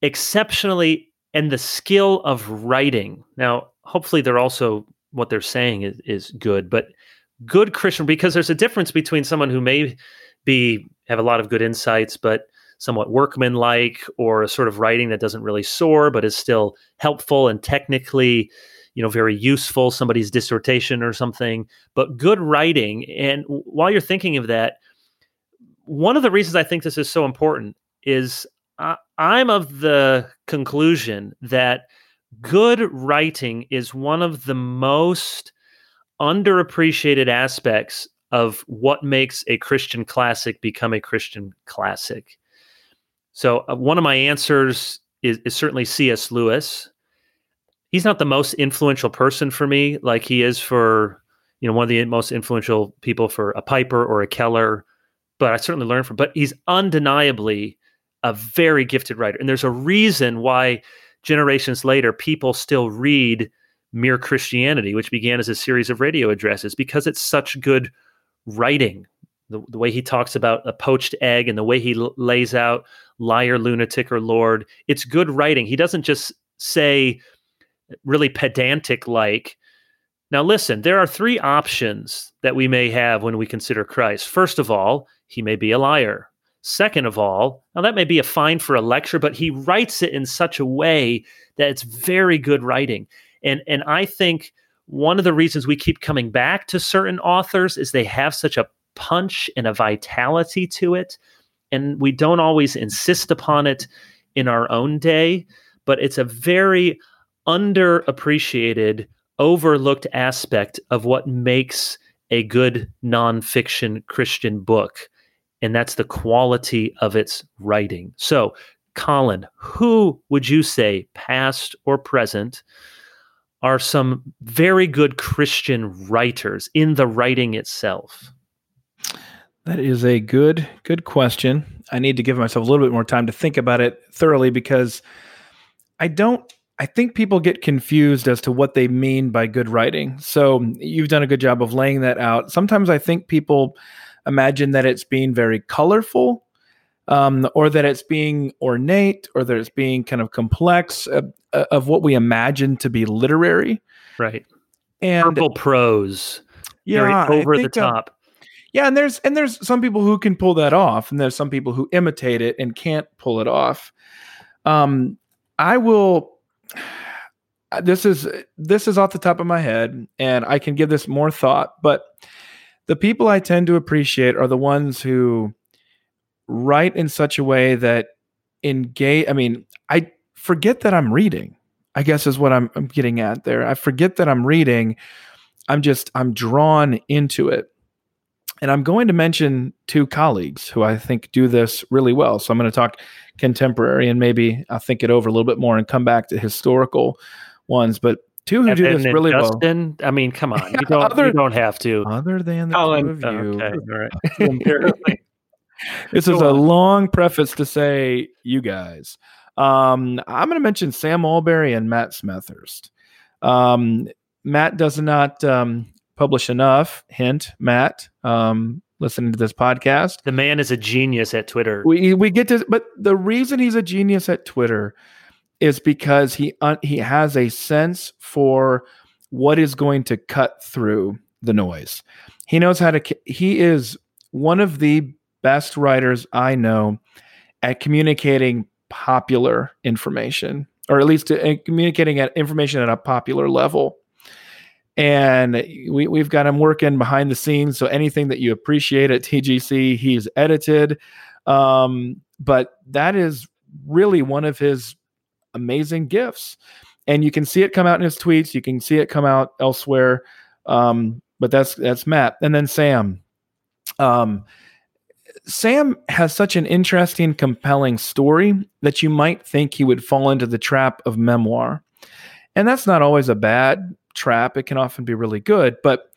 exceptionally and the skill of writing. Now, hopefully they're also what they're saying is, is good, but good Christian because there's a difference between someone who may be have a lot of good insights, but somewhat workmanlike or a sort of writing that doesn't really soar, but is still helpful and technically you know very useful somebody's dissertation or something but good writing. And while you're thinking of that one of the reasons i think this is so important is i'm of the conclusion that good writing is one of the most underappreciated aspects of what makes a christian classic become a christian classic. So uh, one of my answers is, is certainly cs lewis he's not the most influential person for me like he is for you know one of the most influential people for a piper or a keller but i certainly learned from but he's undeniably a very gifted writer and there's a reason why generations later people still read Mere Christianity, which began as a series of radio addresses, because it's such good writing. The, the way he talks about a poached egg and the way he l- lays out liar, lunatic, or Lord, it's good writing. He doesn't just say really pedantic like, now, listen, there are three options that we may have when we consider Christ. First of all, he may be a liar. Second of all, now that may be a fine for a lecture, but he writes it in such a way that it's very good writing. And and I think one of the reasons we keep coming back to certain authors is they have such a punch and a vitality to it. And we don't always insist upon it in our own day, but it's a very underappreciated overlooked aspect of what makes a good nonfiction Christian book, and that's the quality of its writing. So, Collin, who would you say, past or present, are some very good Christian writers in the writing itself? That is a good good question. I need to give myself a little bit more time to think about it thoroughly because I don't I think people get confused as to what they mean by good writing. So you've done a good job of laying that out. Sometimes I think people imagine that it's being very colorful, um, or that it's being ornate, or that it's being kind of complex uh, uh, of what we imagine to be literary. Right. And Purple prose. yeah, very over the think, uh, top. yeah, and there's and there's some people who can pull that off, and there's some people who imitate it and can't pull it off. Um, I will. <sighs> This is this is off the top of my head, and I can give this more thought. But the people I tend to appreciate are the ones who write in such a way that engage. I mean, I forget that I'm reading. I guess is what I'm, I'm getting at there. I forget that I'm reading. I'm just I'm drawn into it. And I'm going to mention two colleagues who I think do this really well. So I'm going to talk contemporary and maybe I'll think it over a little bit more and come back to historical ones. But two who And do then- this then really well. I mean, come on. You don't, Other- you don't have to. Other than the Collin, two of you, Okay. All right. <laughs> <laughs> This is Go a long preface to say you guys. Um, I'm going to mention Sam Allberry and Matt Smethurst. Um, Matt does not um, publish enough. Hint, Matt, um, listening to this podcast. The man is a genius at Twitter. We we get to, but the reason he's a genius at Twitter is because he un, he has a sense for what is going to cut through the noise. He knows how to. He is one of the best writers I know at communicating popular information, or at least uh, communicating at information at a popular level. And we, we've got him working behind the scenes. So anything that you appreciate at TGC, he's edited. Um, but that is really one of his amazing gifts. And you can see it come out in his tweets. You can see it come out elsewhere. Um, but that's that's Matt. And then Sam. Um, Sam has such an interesting, compelling story that you might think he would fall into the trap of memoir. And that's not always a bad trap. It can often be really good. But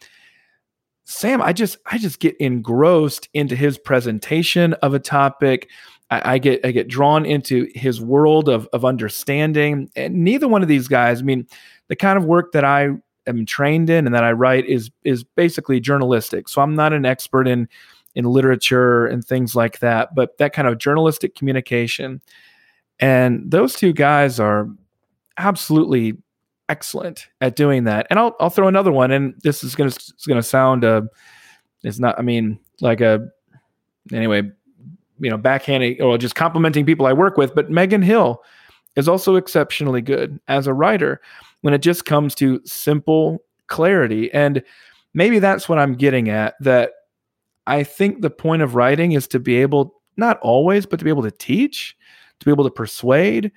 Sam, I just I just get engrossed into his presentation of a topic. I, I get I get drawn into his world of of understanding. And neither one of these guys, I mean, the kind of work that I am trained in and that I write is is basically journalistic. So I'm not an expert in in literature and things like that, but that kind of journalistic communication. And those two guys are absolutely excellent at doing that. And I'll I'll throw another one, and this is gonna it's gonna sound uh, it's not. I mean, like a anyway, you know, backhanding or just complimenting people I work with. But Megan Hill is also exceptionally good as a writer when it just comes to simple clarity. And maybe that's what I'm getting at. That I think the point of writing is to be able, not always, but to be able to teach, to be able to persuade,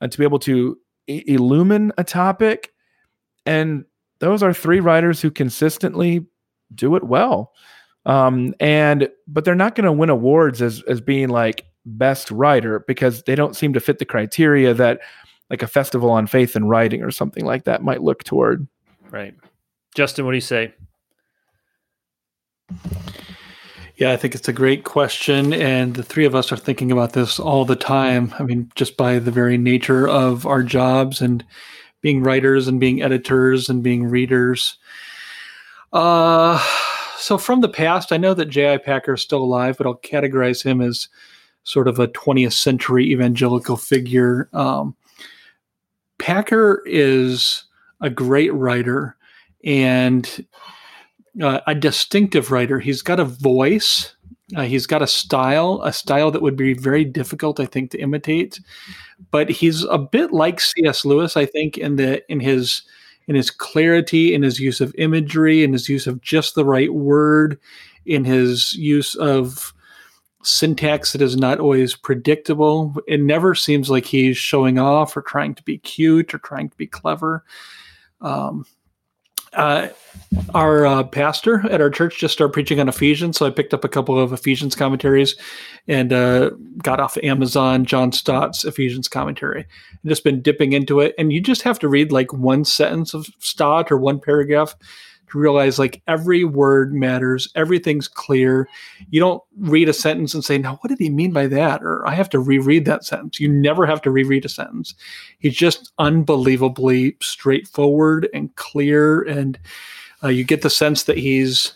and to be able to illumine a topic. And those are three writers who consistently do it well. Um, and but they're not going to win awards as as being like best writer because they don't seem to fit the criteria that like a festival on faith and writing or something like that might look toward. Right. Justin, what do you say? Yeah, I think it's a great question. And the three of us are thinking about this all the time. I mean, just by the very nature of our jobs and being writers and being editors and being readers. Uh, so from the past, I know that J.I. Packer is still alive, but I'll categorize him as sort of a 20th century evangelical figure. Um, Packer is a great writer and uh, a distinctive writer. He's got a voice. Uh, he's got a style, a style that would be very difficult, I think, to imitate. But he's a bit like C.S. Lewis, I think, in the in his in his clarity, in his use of imagery, in his use of just the right word, in his use of syntax that is not always predictable. It never seems like he's showing off or trying to be cute or trying to be clever. Um, uh, our uh, pastor at our church just started preaching on Ephesians, so I picked up a couple of Ephesians commentaries and uh, got off Amazon John Stott's Ephesians commentary. And just been dipping into it, and you just have to read like one sentence of Stott or one paragraph to realize like every word matters, everything's clear. You don't read a sentence and say, "Now, what did he mean by that?" or "I have to reread that sentence." You never have to reread a sentence. He's just unbelievably straightforward and clear, and uh, you get the sense that he's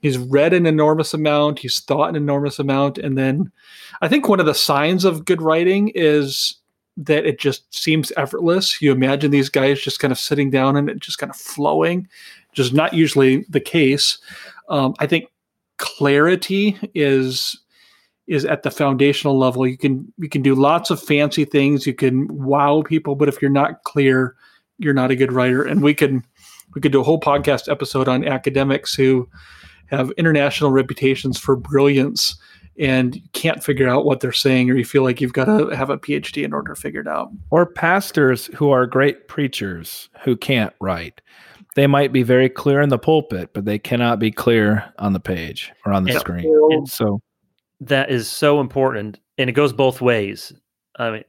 he's read an enormous amount, he's thought an enormous amount, and then I think one of the signs of good writing is that it just seems effortless. You imagine these guys just kind of sitting down and it just kind of flowing is not usually the case. Um, I think clarity is is at the foundational level. You can you can do lots of fancy things. You can wow people, but if you're not clear, you're not a good writer. And we can we could do a whole podcast episode on academics who have international reputations for brilliance and can't figure out what they're saying or you feel like you've got to have a phd in order to figure it out or pastors who are great preachers who can't write they might be very clear in the pulpit, but they cannot be clear on the page or on the and, screen. And so that is so important, and it goes both ways. I mean,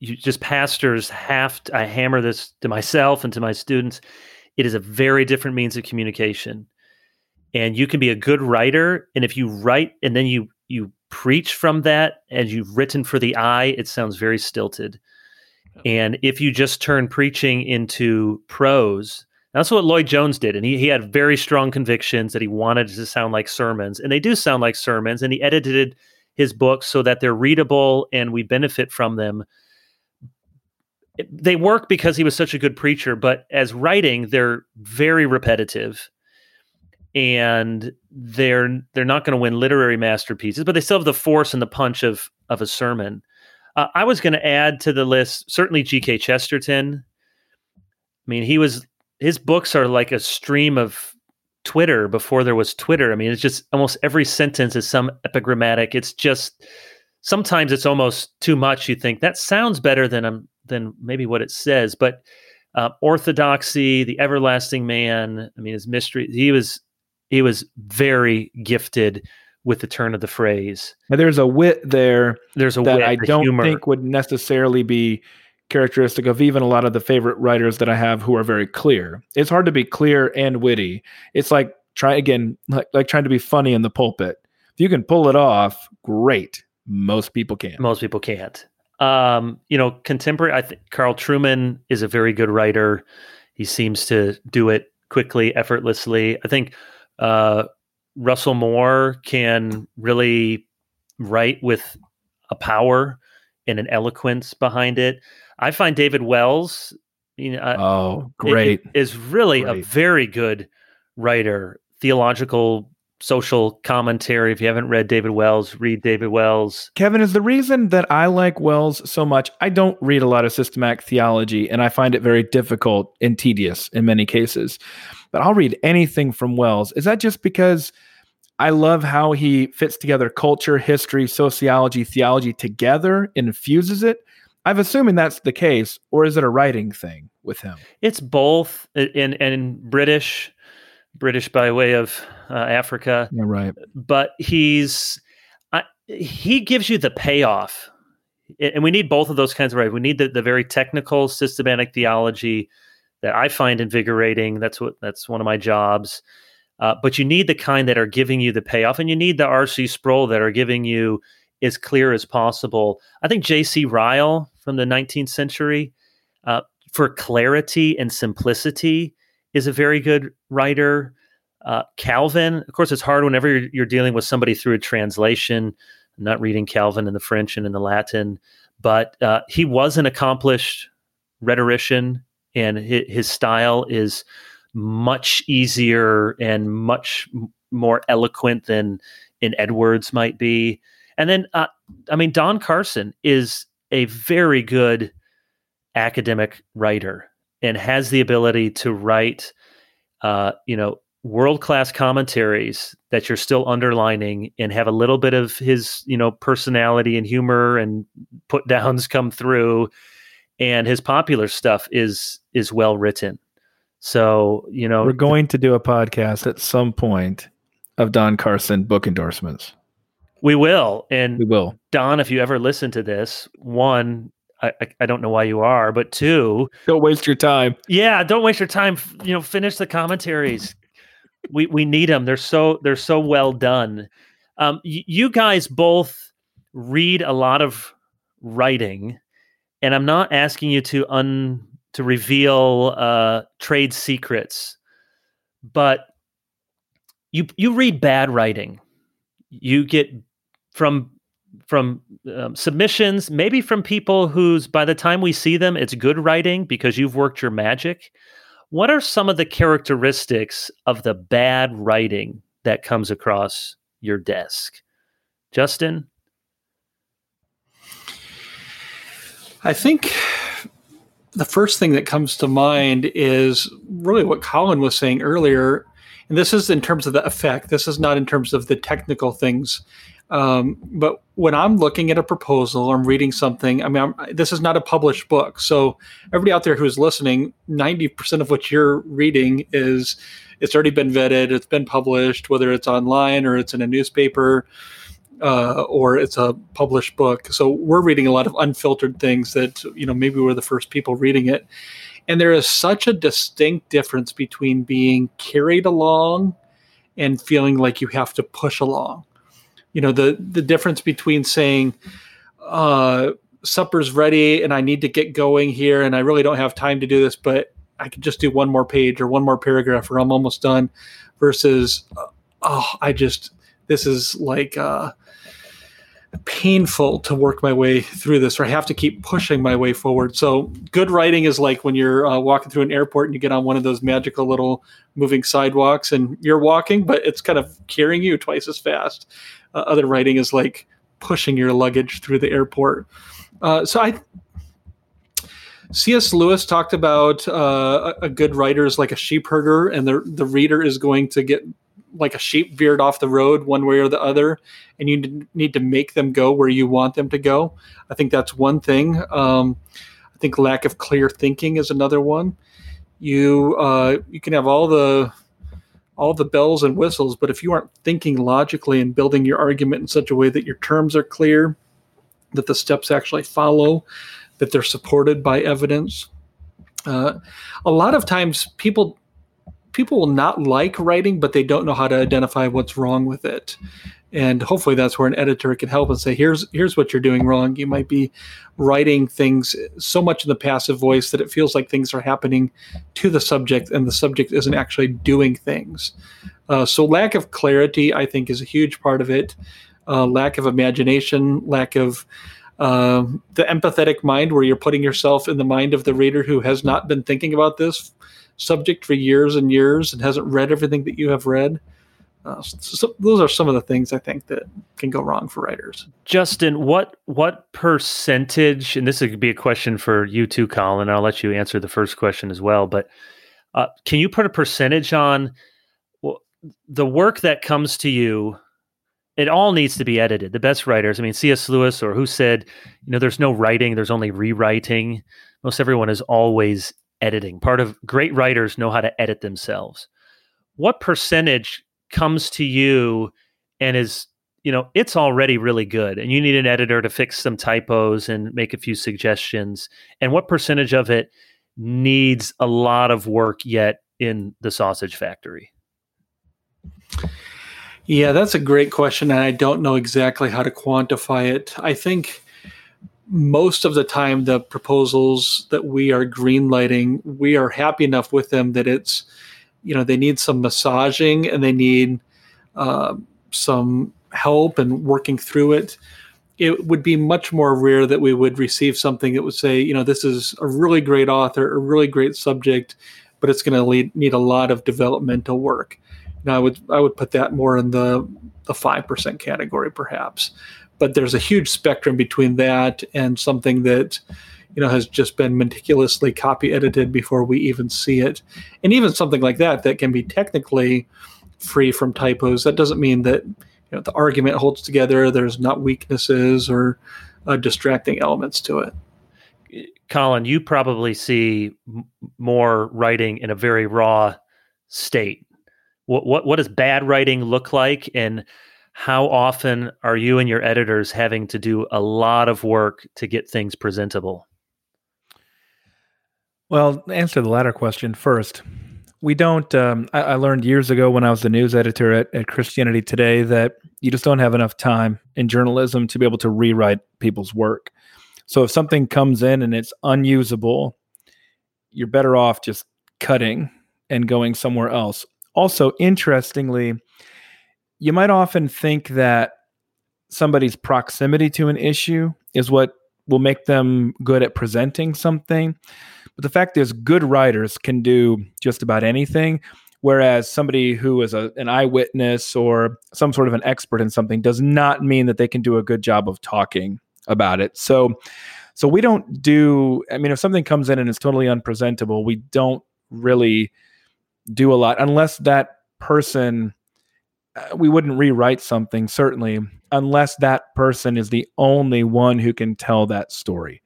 you just pastors have to. I hammer this to myself and to my students. It is a very different means of communication, and you can be a good writer, and if you write and then you you preach from that, and you've written for the eye, it sounds very stilted. And if you just turn preaching into prose, that's what Lloyd Jones did. And he, he had very strong convictions that he wanted to sound like sermons. And they do sound like sermons. And he edited his books so that they're readable and we benefit from them. They work because he was such a good preacher, but as writing, they're very repetitive. And they're they're not going to win literary masterpieces, but they still have the force and the punch of of a sermon. Uh, I was going to add to the list certainly G.K. Chesterton. I mean, he was his books are like a stream of Twitter before there was Twitter. I mean, it's just almost every sentence is some epigrammatic. It's just sometimes it's almost too much. You think that sounds better than um, than maybe what it says, but uh, orthodoxy, the everlasting man. I mean, his mystery. He was he was very gifted with the turn of the phrase. Now, there's a wit there. There's a that wit, I don't humor. think would necessarily be characteristic of even a lot of the favorite writers that I have who are very clear. It's hard to be clear and witty. It's like try again, like, like trying to be funny in the pulpit. If you can pull it off, great. Most people can't. Most people can't. Um, you know, contemporary. I think Carl Trueman is a very good writer. He seems to do it quickly, effortlessly. I think uh, Russell Moore can really write with a power and an eloquence behind it. I find David Wells, you know, uh, oh, great, is really great. a very good writer, theological, social commentary. If you haven't read David Wells, read David Wells. Kevin is the reason that I like Wells so much. I don't read a lot of systematic theology, and I find it very difficult and tedious in many cases. But I'll read anything from Wells. Is that just because? I love how he fits together culture, history, sociology, theology together and infuses it. I'm assuming that's the case, or is it a writing thing with him? It's both, in in British, British by way of uh, Africa. Yeah, right. But he's he gives you the payoff, and we need both of those kinds of writing. We need the, the very technical, systematic theology that I find invigorating. That's what that's one of my jobs. Uh, but you need the kind that are giving you the payoff, and you need the R.C. Sproul that are giving you as clear as possible. I think J.C. Ryle from the 19th century, uh, for clarity and simplicity is a very good writer. Uh, Calvin, of course, it's hard whenever you're, you're, dealing with somebody through a translation. Not reading Calvin in the French and in the Latin, but uh, he was an accomplished rhetorician, and his, his style is much easier and much more eloquent than in Edwards might be. And then, uh, I mean, Don Carson is a very good academic writer and has the ability to write, uh, you know, world class commentaries that you're still underlining and have a little bit of his, you know, personality and humor and put downs come through. And his popular stuff is is well written. So, you know, we're going to do a podcast at some point of Don Carson book endorsements. We will. And we will. Don, if you ever listen to this, one, I, I don't know why you are, but two, don't waste your time. Yeah, don't waste your time. You know, finish the commentaries. we we need them. They're so they're so well done. Um, y- you guys both read a lot of writing, and I'm not asking you to un to reveal uh, trade secrets, but you you read bad writing. You get from from um, submissions, maybe from people whose by the time we see them, it's good writing because you've worked your magic. What are some of the characteristics of the bad writing that comes across your desk, Justin? I think the first thing that comes to mind is really what Collin was saying earlier. And this is in terms of the effect. This is not in terms of the technical things. Um, but when I'm looking at a proposal, I'm reading something. I mean, I'm, this is not a published book, so everybody out there who's listening, ninety percent of what you're reading is it's already been vetted, it's been published, whether it's online or it's in a newspaper uh, or it's a published book. So we're reading a lot of unfiltered things that you know maybe we're the first people reading it, and there is such a distinct difference between being carried along and feeling like you have to push along. You know the the difference between saying. Uh, supper's ready and I need to get going here and I really don't have time to do this, but I could just do one more page or one more paragraph or I'm almost done versus, oh, I just, this is like, uh, painful to work my way through this or I have to keep pushing my way forward. So good writing is like when you're uh, walking through an airport and you get on one of those magical little moving sidewalks and you're walking, but it's kind of carrying you twice as fast. Uh, other writing is like pushing your luggage through the airport. Uh, so I C.S. Lewis talked about uh, a good writer is like a sheep herder, and the the reader is going to get like a sheep veered off the road one way or the other, and you need to make them go where you want them to go. I think that's one thing. Um, I think lack of clear thinking is another one. You uh, you can have all the all the bells and whistles, but if you aren't thinking logically and building your argument in such a way that your terms are clear, that the steps actually follow, that they're supported by evidence. Uh, a lot of times, people people will not like writing, but they don't know how to identify what's wrong with it. And hopefully that's where an editor can help and say, here's here's what you're doing wrong. You might be writing things so much in the passive voice that it feels like things are happening to the subject and the subject isn't actually doing things. Uh, so lack of clarity, I think, is a huge part of it. Uh, lack of imagination, lack of uh, the empathetic mind, where you're putting yourself in the mind of the reader who has not been thinking about this subject for years and years and hasn't read everything that you have read. Uh, so those are some of the things I think that can go wrong for writers. Justin, what what percentage? And this could be a question for you too, Collin. I'll let you answer the first question as well. But uh, can you put a percentage on well, the work that comes to you? It all needs to be edited. The best writers, I mean, C.S. Lewis or who said, you know, there's no writing, there's only rewriting. Most everyone is always editing. Part of great writers know how to edit themselves. What percentage comes to you and is, you know, it's already really good and you need an editor to fix some typos and make a few suggestions? And what percentage of it needs a lot of work yet in the sausage factory? Yeah, that's a great question. And I don't know exactly how to quantify it. I think most of the time, the proposals that we are greenlighting, we are happy enough with them that it's, you know, they need some massaging and they need uh, some help and working through it. It would be much more rare that we would receive something that would say, you know, this is a really great author, a really great subject, but it's going to need a lot of developmental work. Now, I would I would put that more in the the five percent category, perhaps. But there's a huge spectrum between that and something that you know has just been meticulously copy edited before we even see it, and even something like that that can be technically free from typos. That doesn't mean that you know the argument holds together. There's not weaknesses or uh, distracting elements to it. Collin, you probably see m- more writing in a very raw state what, what what does bad writing look like and how often are you and your editors having to do a lot of work to get things presentable? Well answer the latter question first. We don't um, I, I, learned years ago when i was the news editor at, at christianity today that you just don't have enough time in journalism to be able to rewrite people's work. So if something comes in and it's unusable you're better off just cutting and going somewhere else. Also, interestingly, you might often think that somebody's proximity to an issue is what will make them good at presenting something. But the fact is, good writers can do just about anything. Whereas somebody who is a, an eyewitness or some sort of an expert in something does not mean that they can do a good job of talking about it. So, so we don't do. I mean, if something comes in and is totally unpresentable, we don't really do a lot unless that person we wouldn't rewrite something certainly unless that person is the only one who can tell that story.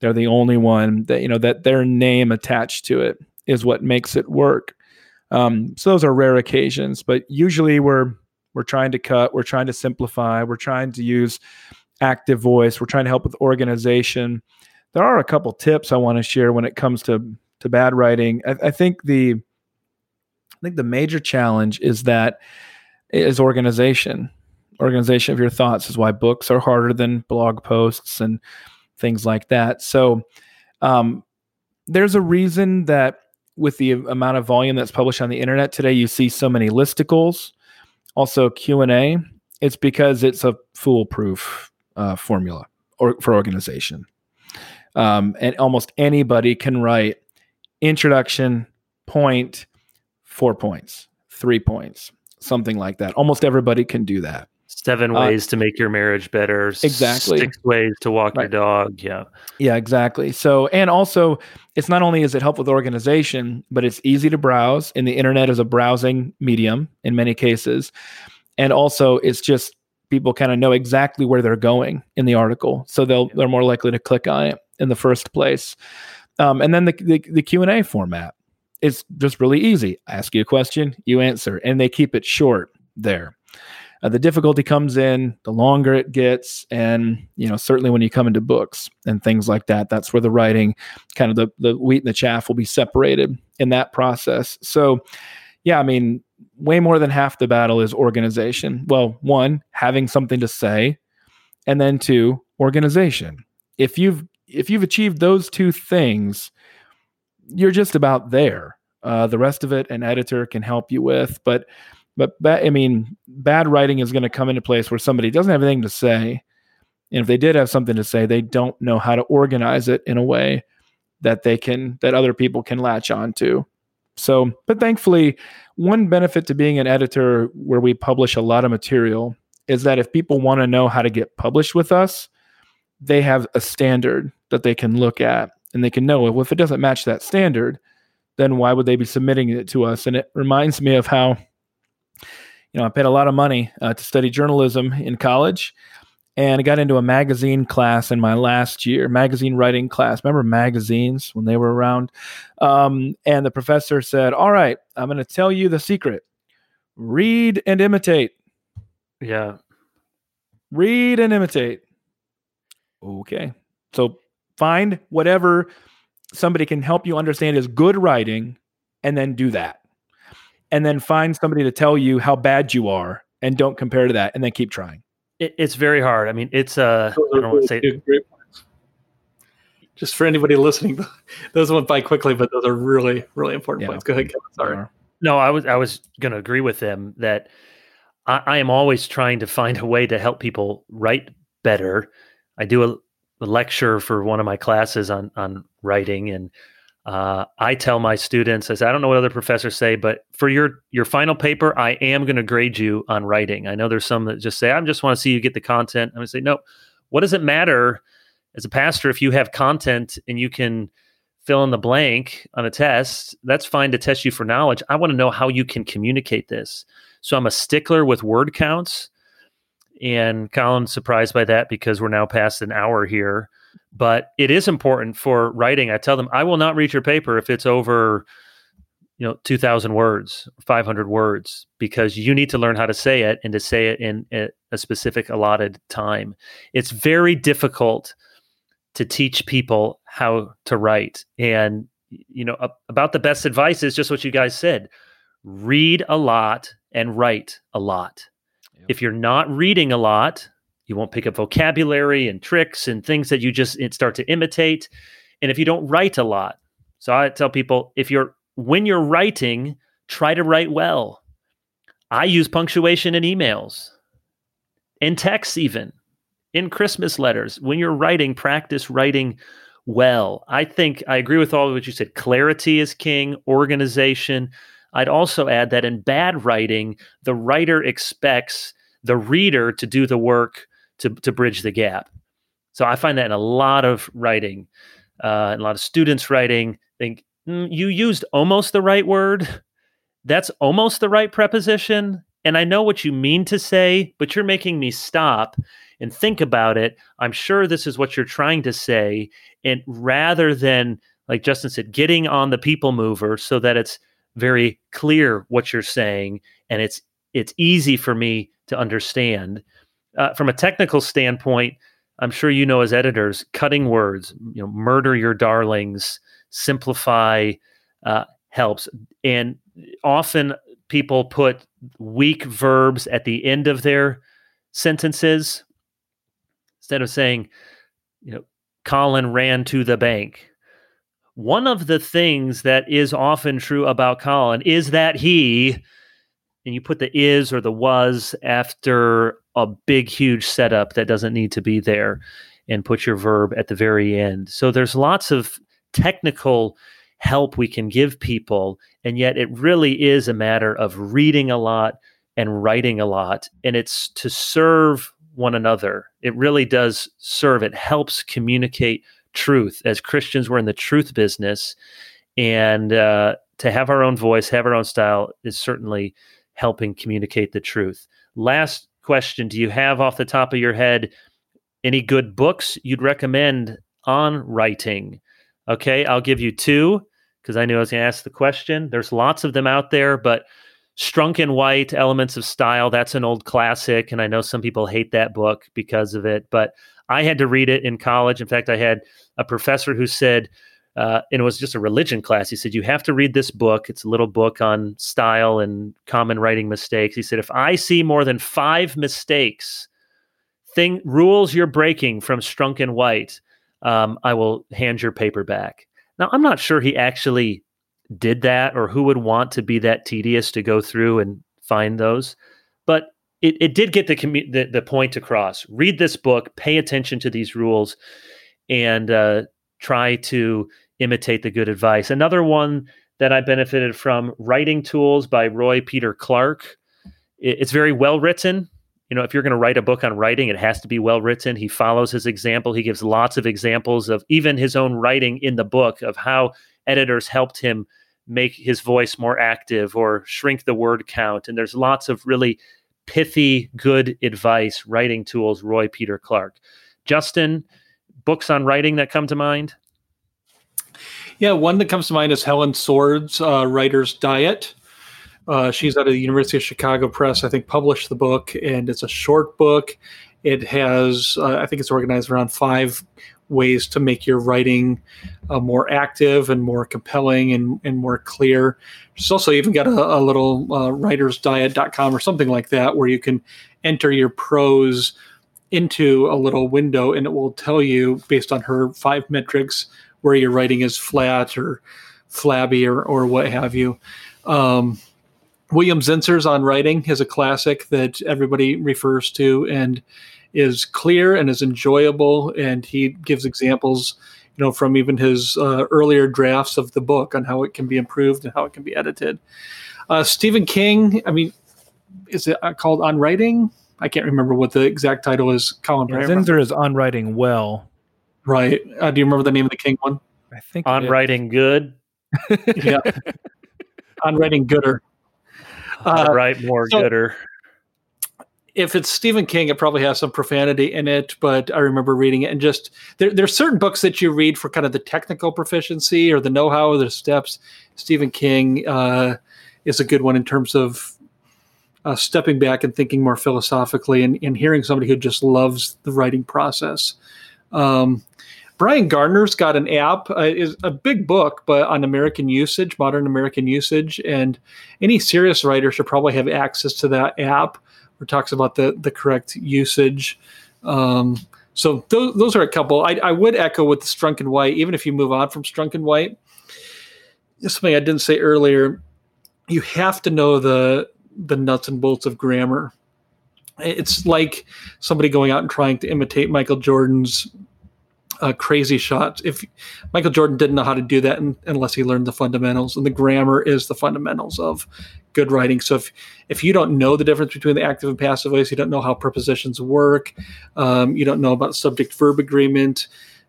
They're the only one that you know that their name attached to it is what makes it work. Um, so those are rare occasions but usually we're we're trying to cut we're trying to simplify we're trying to use active voice we're trying to help with organization. There are a couple tips i want to share when it comes to to bad writing. I, I think the I think the major challenge is that is organization. Organization of your thoughts is why books are harder than blog posts and things like that. So um, there's a reason that with the amount of volume that's published on the internet today, you see so many listicles, also Q and A. It's because it's a foolproof uh, formula or for organization, um, and almost anybody can write introduction, point, four points, three points, something like that. Almost everybody can do that. Seven uh, ways uh, to make your marriage better. Exactly. Six ways to walk right. your dog. Yeah. Yeah, exactly. So, and also, it's not only is it helpful with organization, but it's easy to browse, and the internet is a browsing medium in many cases. And also, it's just people kind of know exactly where they're going in the article, so they'll yeah. they're more likely to click on it in the first place. Um, and then the the, the Q and A format it's just really easy. I ask you a question, you answer, and they keep it short there. Uh, the difficulty comes in the longer it gets, and you know certainly when you come into books and things like that, that's where the writing, kind of the the wheat and the chaff, will be separated in that process. So, yeah, I mean, way more than half the battle is organization. Well, one, having something to say, and then two, organization. If you've if you've achieved those two things, you're just about there. Uh, the rest of it, an editor can help you with. But, but ba- I mean, bad writing is going to come into place where somebody doesn't have anything to say, and if they did have something to say, they don't know how to organize it in a way that they can that other people can latch onto. So, but thankfully, one benefit to being an editor where we publish a lot of material is that if people want to know how to get published with us, they have a standard that they can look at and they can know well if it doesn't match that standard then why would they be submitting it to us? And it reminds me of how you know i paid a lot of money uh, to study journalism in college and i got into a magazine class in my last year magazine writing class. Remember magazines when they were around? Um, and the professor said all right i'm going to tell you the secret. Read and imitate. Yeah. Read and imitate. Okay. So Find whatever somebody can help you understand is good writing and then do that. And then find somebody to tell you how bad you are and don't compare to that and then keep trying. It, it's very hard. I mean, it's uh, I don't want to say just for anybody listening, <laughs> those went by quickly, but those are really, really important Yeah. points. Go ahead, Kevin. Sorry. No, I was I was going to agree with them that I, I am always trying to find a way to help people write better. I do a, a lecture for one of my classes on on writing, and uh, I tell my students, I say, I don't know what other professors say, but for your your final paper, I am going to grade you on writing. I know there's some that just say, I just want to see you get the content. I'm going to say, no. What does it matter as a pastor if you have content and you can fill in the blank on a test, that's fine to test you for knowledge. I want to know how you can communicate this. So I'm a stickler with word counts. And Collin's surprised by that because we're now past an hour here. But it is important for writing. I tell them, I will not read your paper if it's over, you know, 2,000 words, 500 words, because you need to learn how to say it and to say it in a specific allotted time. It's very difficult to teach people how to write. And, you know, about the best advice is just what you guys said read a lot and write a lot. If you're not reading a lot, you won't pick up vocabulary and tricks and things that you just start to imitate. And if you don't write a lot, so I tell people if you're when you're writing, try to write well. I use punctuation in emails, in texts, even in Christmas letters. When you're writing, practice writing well. I think I agree with all of what you said. Clarity is king, organization. I'd also add that in bad writing, the writer expects the reader to do the work to, to bridge the gap. So I find that in a lot of writing, uh, a lot of students writing, think mm, you used almost the right word. That's almost the right preposition. And I know what you mean to say, but you're making me stop and think about it. I'm sure this is what you're trying to say. And rather than, like Justin said, getting on the people mover so that it's very clear what you're saying and it's it's easy for me to understand. Uh, from a technical standpoint, I'm sure you know as editors, cutting words, you know, murder your darlings, simplify uh, helps. And often people put weak verbs at the end of their sentences instead of saying, you know, Collin ran to the bank. One of the things that is often true about Collin is that he, and you put the is or the was after a big, huge setup that doesn't need to be there, and put your verb at the very end. So there's lots of technical help we can give people, and yet it really is a matter of reading a lot and writing a lot, and it's to serve one another. It really does serve. It helps communicate truth. As Christians, we're in the truth business, and uh, to have our own voice, have our own style, is certainly helping communicate the truth. Last question: Do you have off the top of your head any good books you'd recommend on writing? Okay, I'll give you two because I knew I was going to ask the question. There's lots of them out there, but Strunk and White, Elements of Style, that's an old classic. And I know some people hate that book because of it, but I had to read it in college. In fact, I had a professor who said, uh, and it was just a religion class. He said, You have to read this book. It's a little book on style and common writing mistakes. He said, If I see more than five mistakes, thing rules you're breaking from Strunk and White, um, I will hand your paper back. Now, I'm not sure he actually did that or who would want to be that tedious to go through and find those. But it, it did get the, commu- the, the point across. Read this book, pay attention to these rules, and uh, try to imitate the good advice. Another one that I benefited from, Writing Tools by Roy Peter Clark. It, it's very well written. You know, if you're going to write a book on writing, it has to be well written. He follows his example. He gives lots of examples of even his own writing in the book of how editors helped him make his voice more active or shrink the word count. And there's lots of really pithy, good advice, writing tools, Roy Peter Clark. Justin, books on writing that come to mind? Yeah, one that comes to mind is Helen Sword's uh, Writer's Diet. Uh, she's out of the University of Chicago Press, I think, published the book, and it's a short book. It has, uh, I think it's organized around five ways to make your writing uh, more active and more compelling and, and more clear. She's also even got a, a little uh, writersdiet.com or something like that where you can enter your prose into a little window and it will tell you based on her five metrics where your writing is flat or flabby or, or what have you. Um, William Zinsser's on writing is a classic that everybody refers to and is clear and is enjoyable. And he gives examples, you know, from even his uh, earlier drafts of the book on how it can be improved and how it can be edited. Uh, Stephen King, I mean, is it uh, called On Writing? I can't remember what the exact title is. Collin, yeah, Zinsser is on writing well. Right. Uh, do you remember the name of the King one? I think on writing good. <laughs> yeah. <laughs> on writing gooder. Uh, write more so, gooder. If it's Stephen King, it probably has some profanity in it, but I remember reading it and just there, there's certain books that you read for kind of the technical proficiency or the know-how or the steps. Stephen King uh, is a good one in terms of uh, stepping back and thinking more philosophically and, and, hearing somebody who just loves the writing process. Um, Bryan Garner's got an app, uh, is a big book, but on American usage, modern American usage, and any serious writer should probably have access to that app, where talks about the the correct usage. Um, so those, those are a couple. I, I would echo with the Strunk and White, even if you move on from Strunk and White. Something I didn't say earlier, you have to know the the nuts and bolts of grammar. It's like somebody going out and trying to imitate Michael Jordan's uh, crazy shots. If Michael Jordan didn't know how to do that in, unless he learned the fundamentals, and the grammar is the fundamentals of good writing. So if if you don't know the difference between the active and passive voice, you don't know how prepositions work, um, you don't know about subject verb agreement.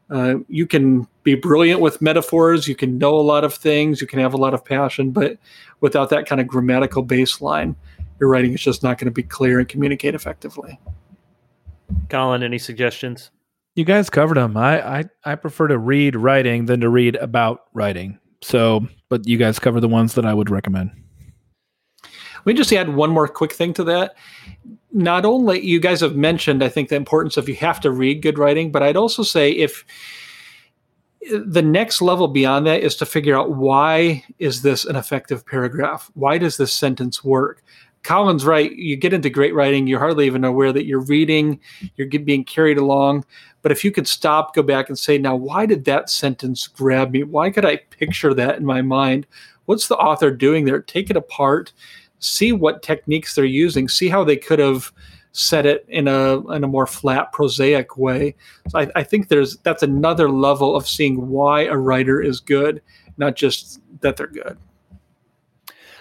Uh, you can be brilliant with metaphors. You can know a lot of things. You can have a lot of passion, but without that kind of grammatical baseline, your writing is just not going to be clear and communicate effectively. Collin, any suggestions? You guys covered them. I, I I prefer to read writing than to read about writing. So, but you guys cover the ones that I would recommend. We just add one more quick thing to that. Not only you guys have mentioned, I think the importance of you have to read good writing, but I'd also say if the next level beyond that is to figure out why is this an effective paragraph? Why does this sentence work? Collin's right. You get into great writing, you're hardly even aware that you're reading, you're being carried along. But if you could stop, go back and say, now, why did that sentence grab me? Why could I picture that in my mind? What's the author doing there? Take it apart, see what techniques they're using, see how they could have said it in a in a more flat, prosaic way. So I, I think there's that's another level of seeing why a writer is good, not just that they're good.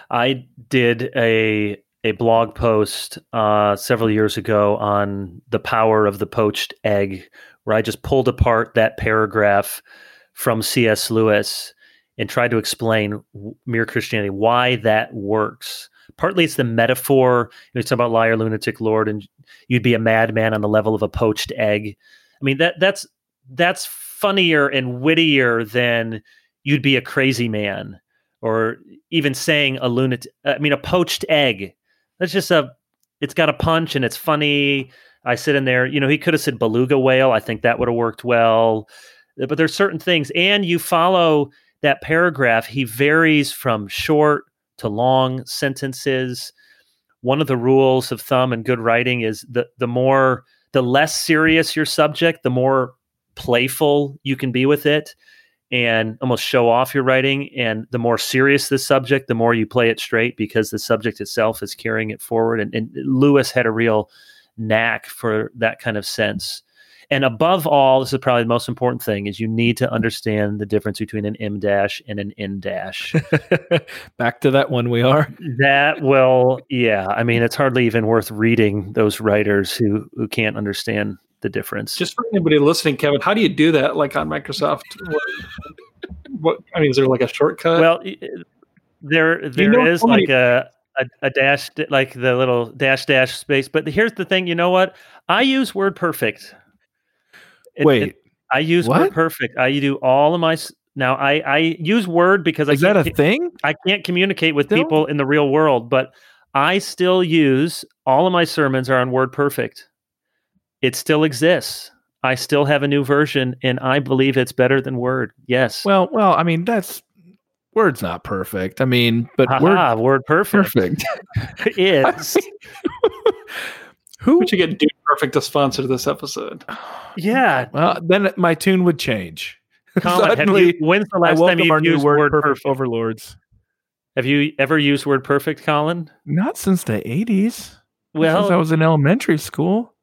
I did a a blog post uh, several years ago on the power of the poached egg, where I just pulled apart that paragraph from C.S. Lewis and tried to explain mere Christianity, why that works. Partly it's the metaphor. You know, it's about liar, lunatic, lord, and you'd be a madman on the level of a poached egg. I mean that that's that's funnier and wittier than you'd be a crazy man, or even saying a lunatic. I mean, a poached egg. That's just a. It's got a punch and it's funny I sit in there. You know, he could have said beluga whale. I think that would have worked well. But there's certain things, and you follow that paragraph. He varies from short to long sentences. One of the rules of thumb in good writing is the the more the less serious your subject, the more playful you can be with it and almost show off your writing. And the more serious the subject, the more you play it straight because the subject itself is carrying it forward. And, and Lewis had a real knack for that kind of sense. And above all, this is probably the most important thing: is you need to understand the difference between an em dash and an en dash. <laughs> Back to that one, we are. That will, yeah. I mean, it's hardly even worth reading those writers who who can't understand the difference. Just for anybody listening, Kevin, how do you do that? Like on Microsoft? what, what I mean, is there like a shortcut? Well, there there you know is like a a, a dash like the little dash dash space. But here's the thing, you know what? I use WordPerfect. It, Wait, it, I use what? WordPerfect. I do all of my now. I I use Word because is I that a thing? I can't communicate with still? people in the real world, but I still use all of my sermons are on Word Perfect. It still exists. I still have a new version, and I believe it's better than Word. Yes. Well, well, I mean that's Word's not perfect. I mean, but Aha, word, word perfect. Perfect <laughs> <laughs> is. <laughs> Who? would you get Dude Perfect to sponsor this episode. Yeah. Well, then my tune would change. <laughs> Collin, have Suddenly, you, when's the last time you our new used word, word perfect, perfect? overlords. Have you ever used word perfect, Collin? Not since the eighties. Well, since I was in elementary school.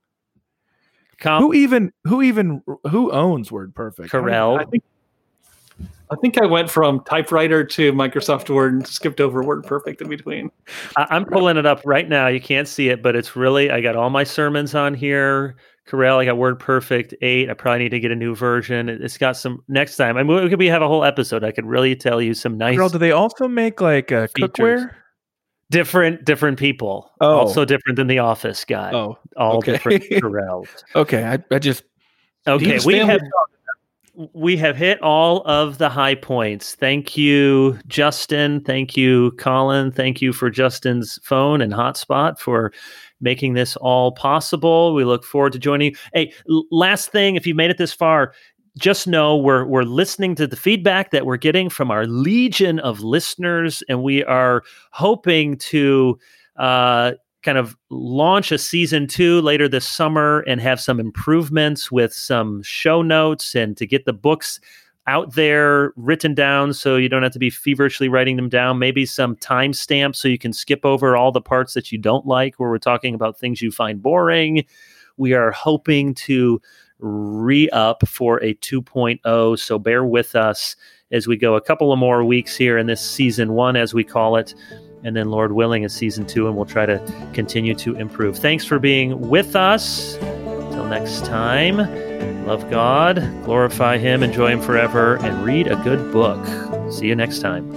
Com- Who even? Who even? Who owns Word Perfect? Corel. I think I think I went from typewriter to Microsoft Word and skipped over Word Perfect in between. I- I'm pulling it up right now. You can't see it, but it's really I got all my sermons on here. Corel, I got Word Perfect eight. I probably need to get a new version. It- It's got some next time. I mean, we could be have a whole episode. I could really tell you some nice Girl, do they also make like uh, Features. cookware? different different people. Oh. Also different than the office guy. Oh, all okay. different <laughs> Corels. okay. I, I just Okay, we Stanley have we have hit all of the high points. Thank you, Justin. Thank you, Collin. Thank you for Justin's phone and hotspot for making this all possible. We look forward to joining you. Hey, last thing, if you made it this far, just know we're we're listening to the feedback that we're getting from our legion of listeners, and we are hoping to uh, kind of launch a season two later this summer and have some improvements with some show notes and to get the books out there written down so you don't have to be feverishly writing them down. Maybe some timestamps so you can skip over all the parts that you don't like where we're talking about things you find boring. We are hoping to re-up for a 2.0 so bear with us as we go a couple of more weeks here in this season one as we call it and then lord willing is season two and we'll try to continue to improve. Thanks for being with us. Until next time love god glorify him enjoy him forever and read a good book. See you next time